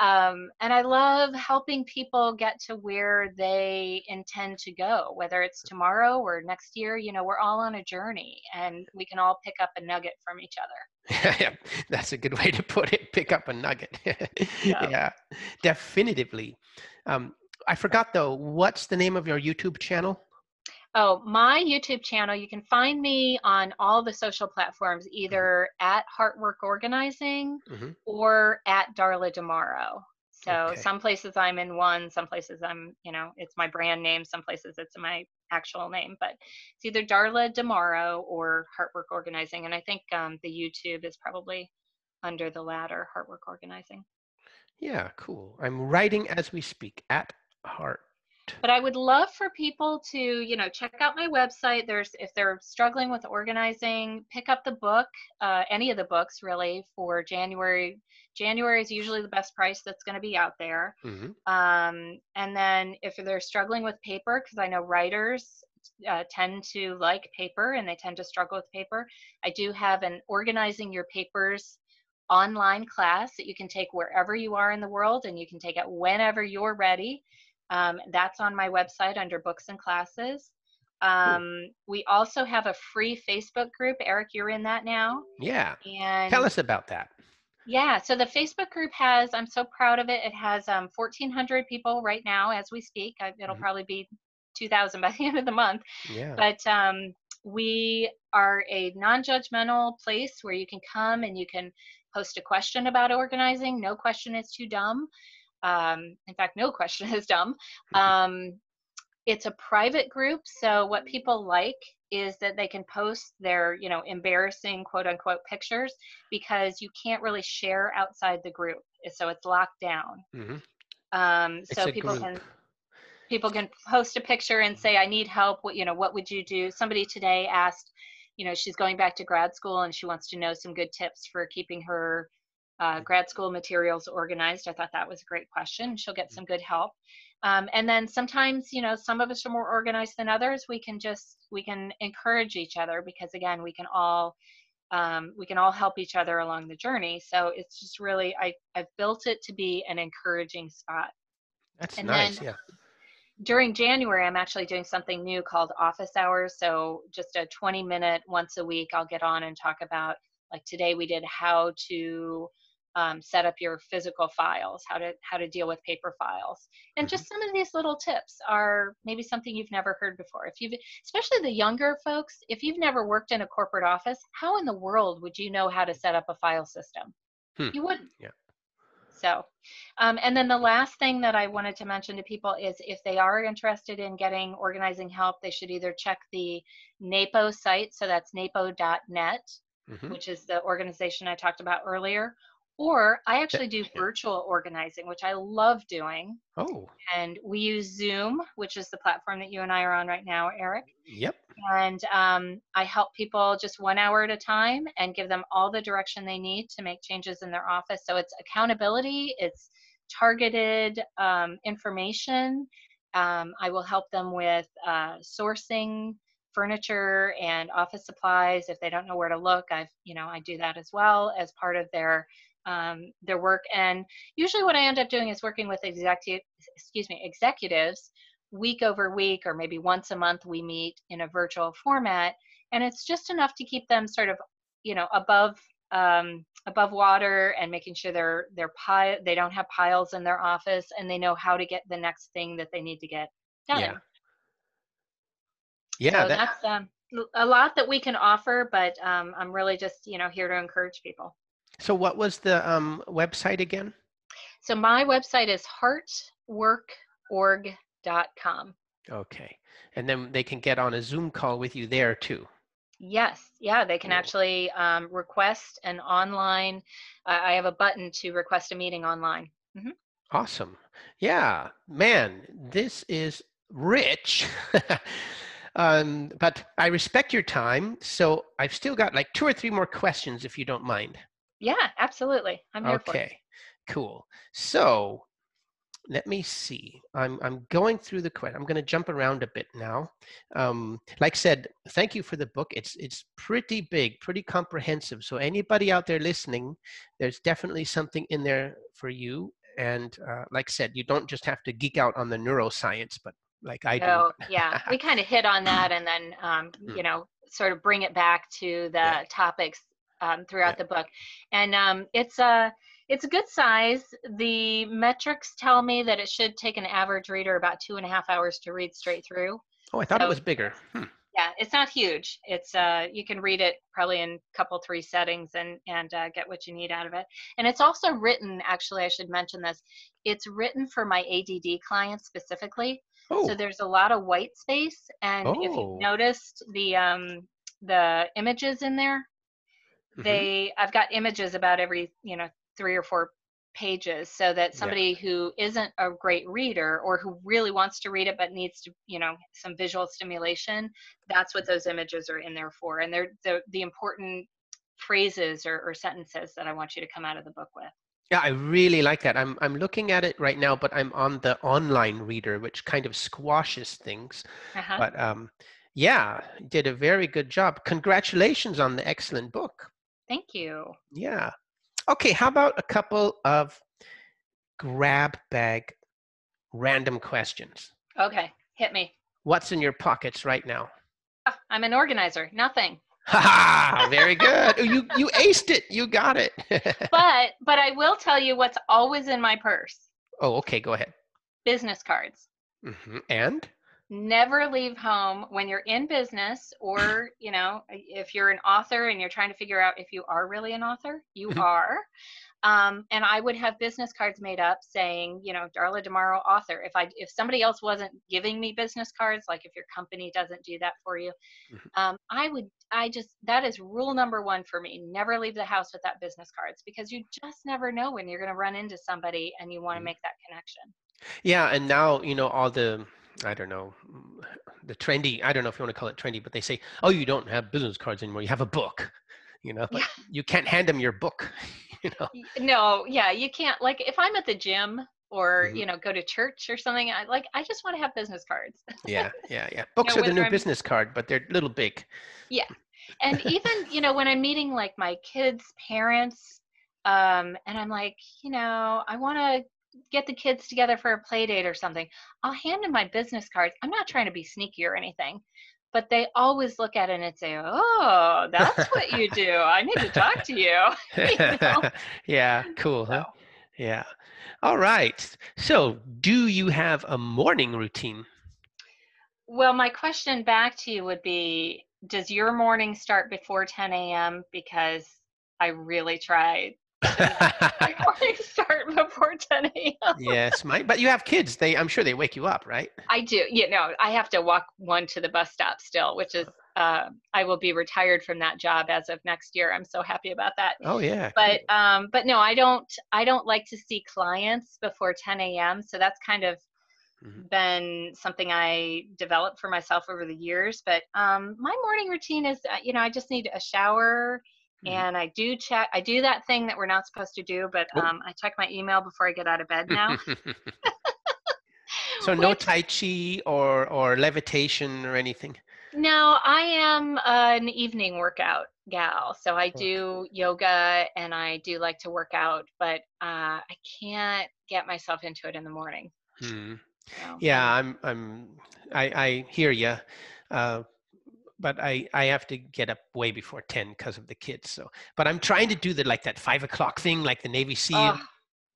C: um, and I love helping people get to where they intend to go, whether it's tomorrow or next year. You know, we're all on a journey and we can all pick up a nugget from each other. *laughs*
B: yeah, that's a good way to put it. Pick up a nugget. *laughs* yeah. yeah, definitively. Um, I forgot though, what's the name of your YouTube channel?
C: Oh, my YouTube channel, you can find me on all the social platforms, mm-hmm. either at Heartwork Organizing mm-hmm. or at Darla DeMauro. So okay. some places I'm in one, some places I'm, you know, it's my brand name, some places it's my actual name, but it's either Darla DeMauro or Heartwork Organizing. And I think um, the YouTube is probably under the latter, Heartwork Organizing.
B: Yeah, cool. I'm writing as we speak at Heart
C: but i would love for people to you know check out my website. There's if they're struggling with organizing pick up the book uh, any of the books really for january. January is usually the best price that's going to be out there. Mm-hmm. um, and then if they're struggling with paper because i know writers uh, tend to like paper and they tend to struggle with paper i do have an organizing your papers online class that you can take wherever you are in the world and you can take it whenever you're ready um, that's on my website under books and classes. Um, we also have a free Facebook group. Eric, you're in that now.
B: Yeah. And tell us about that.
C: Yeah. So the Facebook group has, I'm so proud of it. It has um, 1,400 people right now as we speak. It'll mm-hmm. probably be 2,000 by *laughs* the end of the month. Yeah. But um, we are a non-judgmental place where you can come and you can post a question about organizing. No question is too dumb. Um, in fact, no question *laughs* is dumb. Um, it's a private group, so what people like is that they can post their, you know, embarrassing quote unquote pictures because you can't really share outside the group, so it's locked down. Mm-hmm. Um, so people group. can people can post a picture and say, "I need help." What you know, what would you do? Somebody today asked, you know, she's going back to grad school and she wants to know some good tips for keeping her uh, grad school materials organized. I thought that was a great question. She'll get some good help. Um, and then sometimes, you know, some of us are more organized than others. We can just we can encourage each other because again, we can all um, we can all help each other along the journey. So it's just really I I've built it to be an encouraging spot.
B: That's and nice.
C: Then,
B: yeah.
C: During January, I'm actually doing something new called office hours. So just a 20 minute once a week, I'll get on and talk about like today we did how to um, set up your physical files, how to how to deal with paper files, and just mm-hmm. some of these little tips are maybe something you've never heard before. If you've, especially the younger folks, if you've never worked in a corporate office, how in the world would you know how to set up a file system? Hmm. You wouldn't.
B: Yeah.
C: So, um, and then the last thing that I wanted to mention to people is if they are interested in getting organizing help, they should either check the NAPO site, so that's napo.net, mm-hmm. which is the organization I talked about earlier, or I actually do virtual organizing, which I love doing.
B: Oh.
C: And we use Zoom, which is the platform that you and I are on right now, Eric.
B: Yep.
C: And um, I help people just one hour at a time and give them all the direction they need to make changes in their office. So it's accountability, it's targeted um, information. Um, I will help them with uh, sourcing furniture and office supplies if they don't know where to look i've you know i do that as well as part of their um, their work. And usually, what I end up doing is working with executive, excuse me, executives week over week, or maybe once a month. We meet in a virtual format, and it's just enough to keep them sort of, you know, above um, above water and making sure they're they're pile they don't have piles in their office and they know how to get the next thing that they need to get done.
B: Yeah. Yeah,
C: so that, that's um, a lot that we can offer, but um, I'm really just you know here to encourage people.
B: So, what was the um, website again?
C: So, my website is heartworkorg.com.
B: Okay. And then they can get on a Zoom call with you there too.
C: Yes. Yeah. They can cool. actually um, request an online, uh, I have a button to request a meeting online. Mm-hmm.
B: Awesome. Yeah. Man, this is rich. *laughs* um, but I respect your time. So, I've still got like two or three more questions if you don't mind.
C: Yeah, absolutely. I'm here
B: okay, cool. So let me see. I'm I'm going through the question. I'm going to jump around a bit now. Um, like I said, thank you for the book. It's it's pretty big, pretty comprehensive. So anybody out there listening, there's definitely something in there for you. And uh, like I said, you don't just have to geek out on the neuroscience, but like I
C: no, do. yeah, we *laughs* kind of hit on that, and then um, hmm. you know, sort of bring it back to the yeah. topics um, throughout yeah. the book, and um, it's a it's a good size. The metrics tell me that it should take an average reader about two and a half hours to read straight through.
B: Oh, I thought so, it was bigger. Hmm.
C: Yeah, it's not huge. It's uh, you can read it probably in a couple three settings and and uh, get what you need out of it. And it's also written. Actually, I should mention this. It's written for my ADD clients specifically. Oh. So there's a lot of white space, and oh. if you noticed the um, the images in there. They i've got images about every you know three or four pages so that somebody yeah. who isn't a great reader or who really wants to read it but needs to you know some visual stimulation that's what those images are in there for and they're the, the important phrases or, or sentences that i want you to come out of the book with
B: yeah, I really like that. I'm I'm looking at it right now, but I'm on the online reader, which kind of squashes things. Uh-huh. But um, yeah, did a very good job. Congratulations on the excellent book.
C: Thank you.
B: Yeah. Okay, how about a couple of grab bag random questions?
C: Okay, hit me.
B: What's in your pockets right now?
C: Ah, I'm an organizer. Nothing.
B: Ha ha! Very *laughs* good. you you aced it. You got it. *laughs*
C: but but I will tell you what's always in my purse.
B: Oh, okay. Go ahead.
C: Business cards.
B: Mm-hmm. And
C: never leave home when you're in business or *laughs* you know if you're an author and you're trying to figure out if you are really an author you mm-hmm. are um, and i would have business cards made up saying you know darla demauro author if i if somebody else wasn't giving me business cards like if your company doesn't do that for you mm-hmm. um, i would i just that is rule number one for me never leave the house without business cards because you just never know when you're going to run into somebody and you want to mm-hmm. make that connection
B: yeah and now you know all the I don't know, the trendy, I don't know if you want to call it trendy, but they say, oh, you don't have business cards anymore. You have a book, you know, but yeah. you can't hand them your book. *laughs* you know.
C: No, yeah, you can't. Like if I'm at the gym or mm-hmm. you know go to church or something, I like I just want to have business cards.
B: yeah, *laughs* yeah, yeah. Books you know, are the new I'm, business card, but they're little big.
C: Yeah, *laughs* and even you know when I'm meeting like my kids' parents, um, and I'm like, you know, I want to get the kids together for a play date or something, I'll hand them my business cards. I'm not trying to be sneaky or anything, but they always look at it and say, "Oh, that's what you do. I need to talk to you." *laughs* you
B: know? *laughs* yeah, cool. Huh? Yeah. All right. So, do you have a morning routine?
C: Well, my question back to you would be Does your morning start before 10 a.m.? Because I really try morning start before 10 a.m.
B: yes, my, but you have kids. They, I'm sure they wake you up, right?
C: I do. You know, I have to walk one to the bus stop still, which is uh, I will be retired from that job as of next year. I'm so happy about that.
B: Oh yeah.
C: But um, but no, I don't. I don't like to see clients before 10 a.m. So that's kind of mm-hmm. been something I developed for myself over the years. But um, my morning routine is, uh, you know, I just need a shower Mm-hmm. and I do check. I do that thing that we're not supposed to do, but oh. um, I check my email before I get out of bed now. *laughs*
B: so *laughs* no tai chi or or levitation or anything.
C: No, I am an evening workout gal. So I do yoga and I do like to work out, but uh, I can't get myself into it in the morning.
B: Hmm. So, yeah, I'm. I'm. I, I hear you. Uh, but I, I have to get up way before 10 because of the kids. So, but I'm trying to do the, like that five o'clock thing, like the Navy SEAL.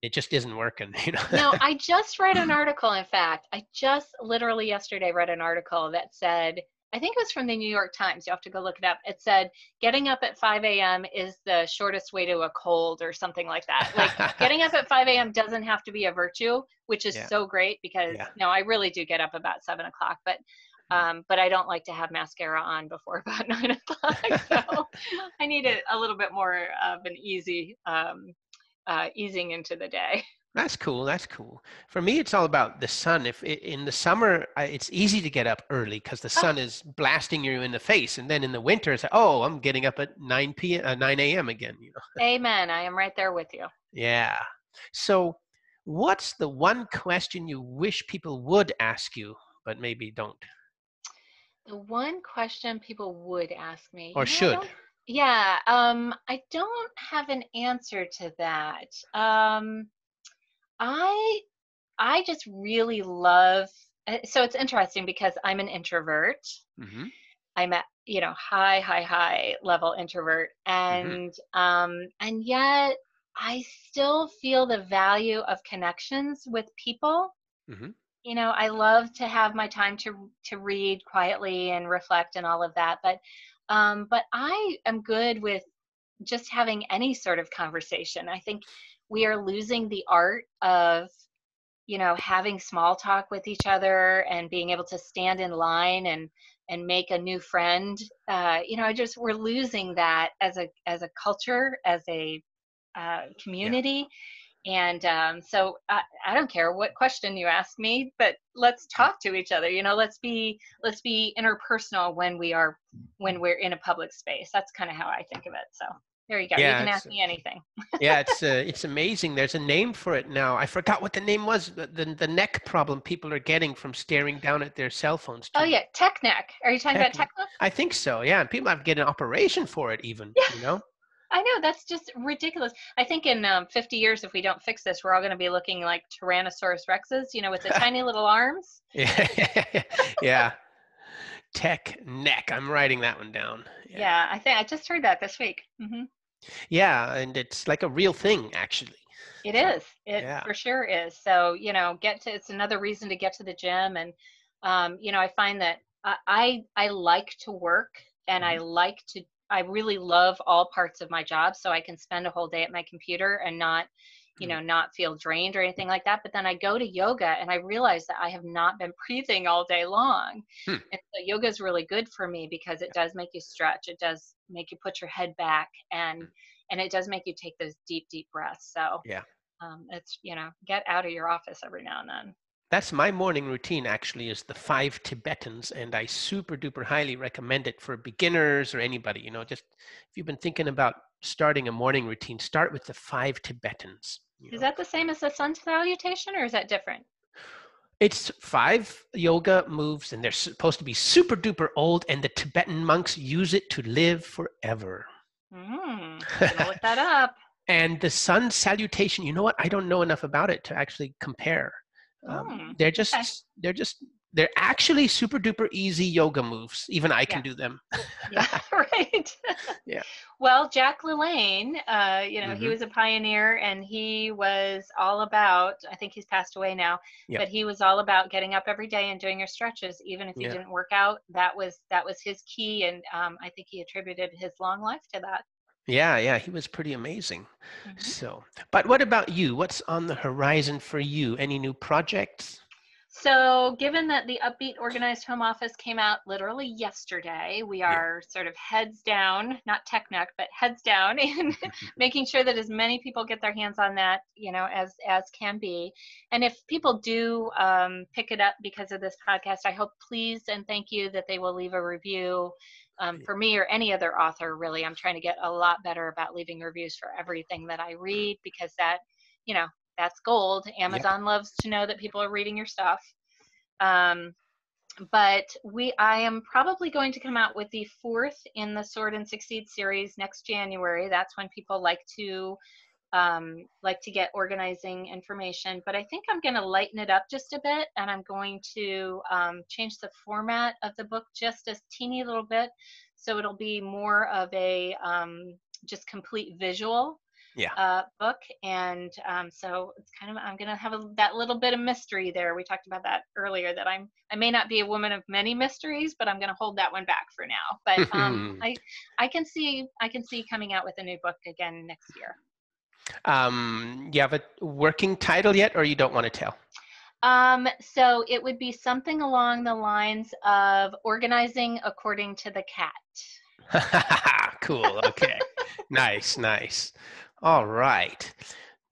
B: It just isn't working, *laughs* you know.
C: no, I just read an *laughs* article. In fact, I just literally yesterday read an article that said, I think it was from the New York Times. You have to go look it up. It said getting up at 5 a.m. is the shortest way to a cold or something like that. Like *laughs* getting up at 5 a.m. doesn't have to be a virtue, which is yeah. so great because yeah. no, I really do get up about seven o'clock. But um, but I don't like to have mascara on before *laughs* about nine o'clock. So *laughs* I need a, a, little bit more of an easy um, uh, easing into the day.
B: That's cool. That's cool. For me, it's all about the sun. If in the summer, it's easy to get up early because the oh. sun oh. is blasting you in the face, and then in the winter, it's like, oh, I'm getting up at nine p. Uh, nine a.m. again. You know. *laughs*
C: Amen. I am right there with you.
B: Yeah. So, what's the one question you wish people would ask you, but maybe don't?
C: The one question people would ask me,
B: or you know, should.
C: Yeah, um, I don't have an answer to that. Um, I I just really love. Eh, so it's interesting because I'm an introvert. Mm-hmm. I'm a you know high high high level introvert, mm-hmm. and mm-hmm. um, and yet I still feel the value of connections with people. Mm-hmm you know i love to have my time to to read quietly and reflect and all of that but um but i am good with just having any sort of conversation. I think we are losing the art of you know having small talk with each other and being able to stand in line and and make a new friend uh, you know i just we're losing that as a as a culture as a uh, community and um, so I, I, don't care what question you ask me but let's talk to each other you know let's be let's be interpersonal when we are when we're in a public space. That's kind of how i think of it. So there you go. Yeah, you can ask me anything. *laughs*
B: Yeah it's uh, it's amazing. There's a name for it now. I forgot what the name was the, the, neck problem people are getting from staring down at their cell phones
C: oh yeah tech neck. Are you talking tech about tech neck?
B: I think so yeah and people have to get an operation for it even yeah. you know
C: I know that's just ridiculous. I think in um, 50 years, if we don't fix this, we're all going to be looking like Tyrannosaurus rexes, you know, with the tiny little arms.
B: Yeah, *laughs* yeah. Tech neck. I'm writing that one down.
C: Yeah, yeah I think I just heard that this week. Mm-hmm.
B: Yeah, and it's like a real thing, actually.
C: It is. It yeah. for sure is. So you know, get to. It's another reason to get to the gym, and um, you know, I find that I I, I like to work and mm-hmm. I like to I really love all parts of my job, so I can spend a whole day at my computer and not, you mm. know, not feel drained or anything like that. But then I go to yoga and I realize that I have not been *laughs* breathing all day long. Hmm. And so yoga is really good for me because it does make you stretch. It does make you put your head back and mm. and it does make you take those deep, deep breaths. So
B: yeah.
C: Um, it's you know get out of your office every now and then
B: that's my morning routine actually is the five tibetans and i super duper highly recommend it for beginners or anybody you know just if you've been thinking about starting a morning routine, start with the five Tibetans.
C: Is know. that the same as the sun salutation or is that different?
B: It's five yoga moves, and they're supposed to be super duper old, and the Tibetan monks use it to live forever. *laughs*
C: Mm, look that up.
B: and the sun salutation, you know what? I don't know enough about it to actually compare. Um, mm, they're just okay. they're just they're actually super duper easy yoga moves. Even I can yeah. do them.
C: yeah, *laughs* *laughs* right.
B: yeah.
C: Well, Jack LaLanne, uh, you know, mm-hmm. he was a pioneer and he was all about, I think he's passed away now, yep. but he was all about getting up every day and doing your stretches, even if you yeah. didn't work out. That was that was his key. And um, I think he attributed his long life to that.
B: Yeah, yeah, he was pretty amazing. Mm-hmm. So, but what about you? What's on the horizon for you? Any new projects?
C: So, given that the Upbeat Organized Home Office came out literally yesterday, we are yeah. sort of heads down, not tech neck, but heads down *laughs* in *laughs* making sure that as many people get their hands on that, you know, as as can be. And if people do um, pick it up because of this podcast, I hope, please, and thank you that they will leave a review. Um, for me or any other author, really, I'm trying to get a lot better about leaving reviews for everything that I read because that, you know, that's gold. Amazon yep. loves to know that people are reading your stuff. Um, but we, I am probably going to come out with the fourth in the Sort and Succeed series next January. That's when people like to um, like to get organizing information. But I think I'm going to lighten it up just a bit, and I'm going to um, change the format of the book just a teeny little bit, so it'll be more of a um, just complete visual
B: yeah.
C: uh, book. And um, so it's kind of, I'm going to have a, that little bit of mystery there. We talked about that earlier that I'm, I may not be a woman of many mysteries, but I'm going to hold that one back for now. But um, *laughs* I, I can see, I can see coming out with a new book again next year.
B: Um, you have a working title yet, or you don't want to tell?
C: Um, so it would be something along the lines of organizing according to the cat. *laughs*
B: cool. Okay. *laughs* nice. Nice. All right.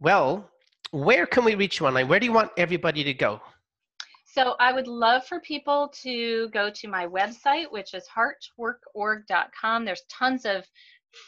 B: Well, where can we reach you online? Where do you want everybody to go?
C: So I would love for people to go to my website, which is heartworkorg.com. There's tons of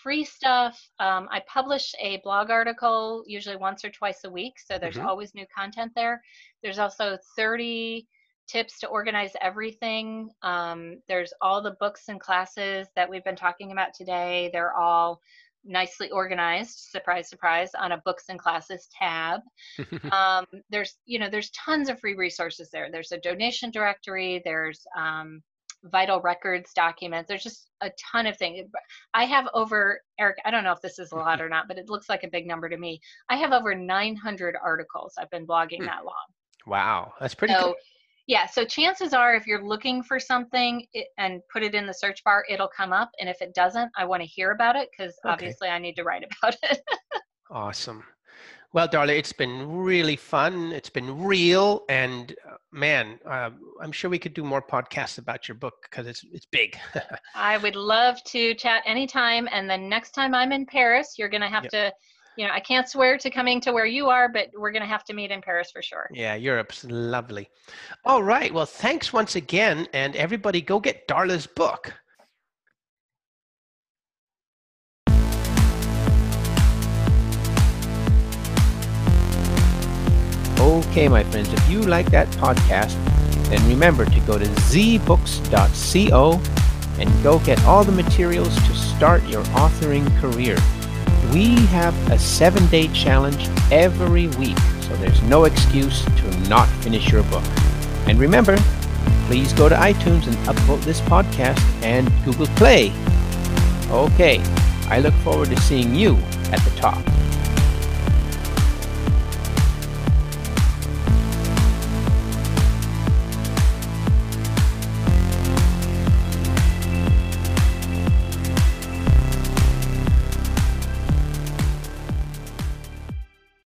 C: free stuff. Um, I publish a blog article usually once or twice a week, so there's mm-hmm. always new content there. There's also 30 tips to organize everything. Um, there's all the books and classes that we've been talking about today. They're all nicely organized surprise surprise on a books and classes tab *laughs* um, there's you know there's tons of free resources there there's a donation directory there's um, vital records documents there's just a ton of things i have over eric i don't know if this is a lot *laughs* or not but it looks like a big number to me i have over 900 articles i've been blogging hmm. that long
B: wow that's pretty so,
C: yeah, so chances are if you're looking for something it, and put it in the search bar, it'll come up. And if it doesn't, I want to hear about it because okay. obviously I need to write *laughs* about it.
B: awesome. Well, Darla, it's been really fun. It's been real, and uh, man, uh, I'm sure we could do more podcasts about your book because it's it's big. *laughs*
C: I would love to chat anytime. And then next time I'm in Paris, you're going to have yep. to you know, I can't swear to coming to where you are, but we're going to have to meet in Paris for sure.
B: Yeah, Europe's lovely. All right. Well, thanks once again. And everybody go get Darla's book. Okay, my friends, if you like that podcast, then remember to go to zbooks.co and go get all the materials to start your authoring career. We have a seven day challenge every week, so there's no excuse to not finish your book. And remember, please go to iTunes and upvote this podcast and Google Play. Okay, I look forward to seeing you at the top.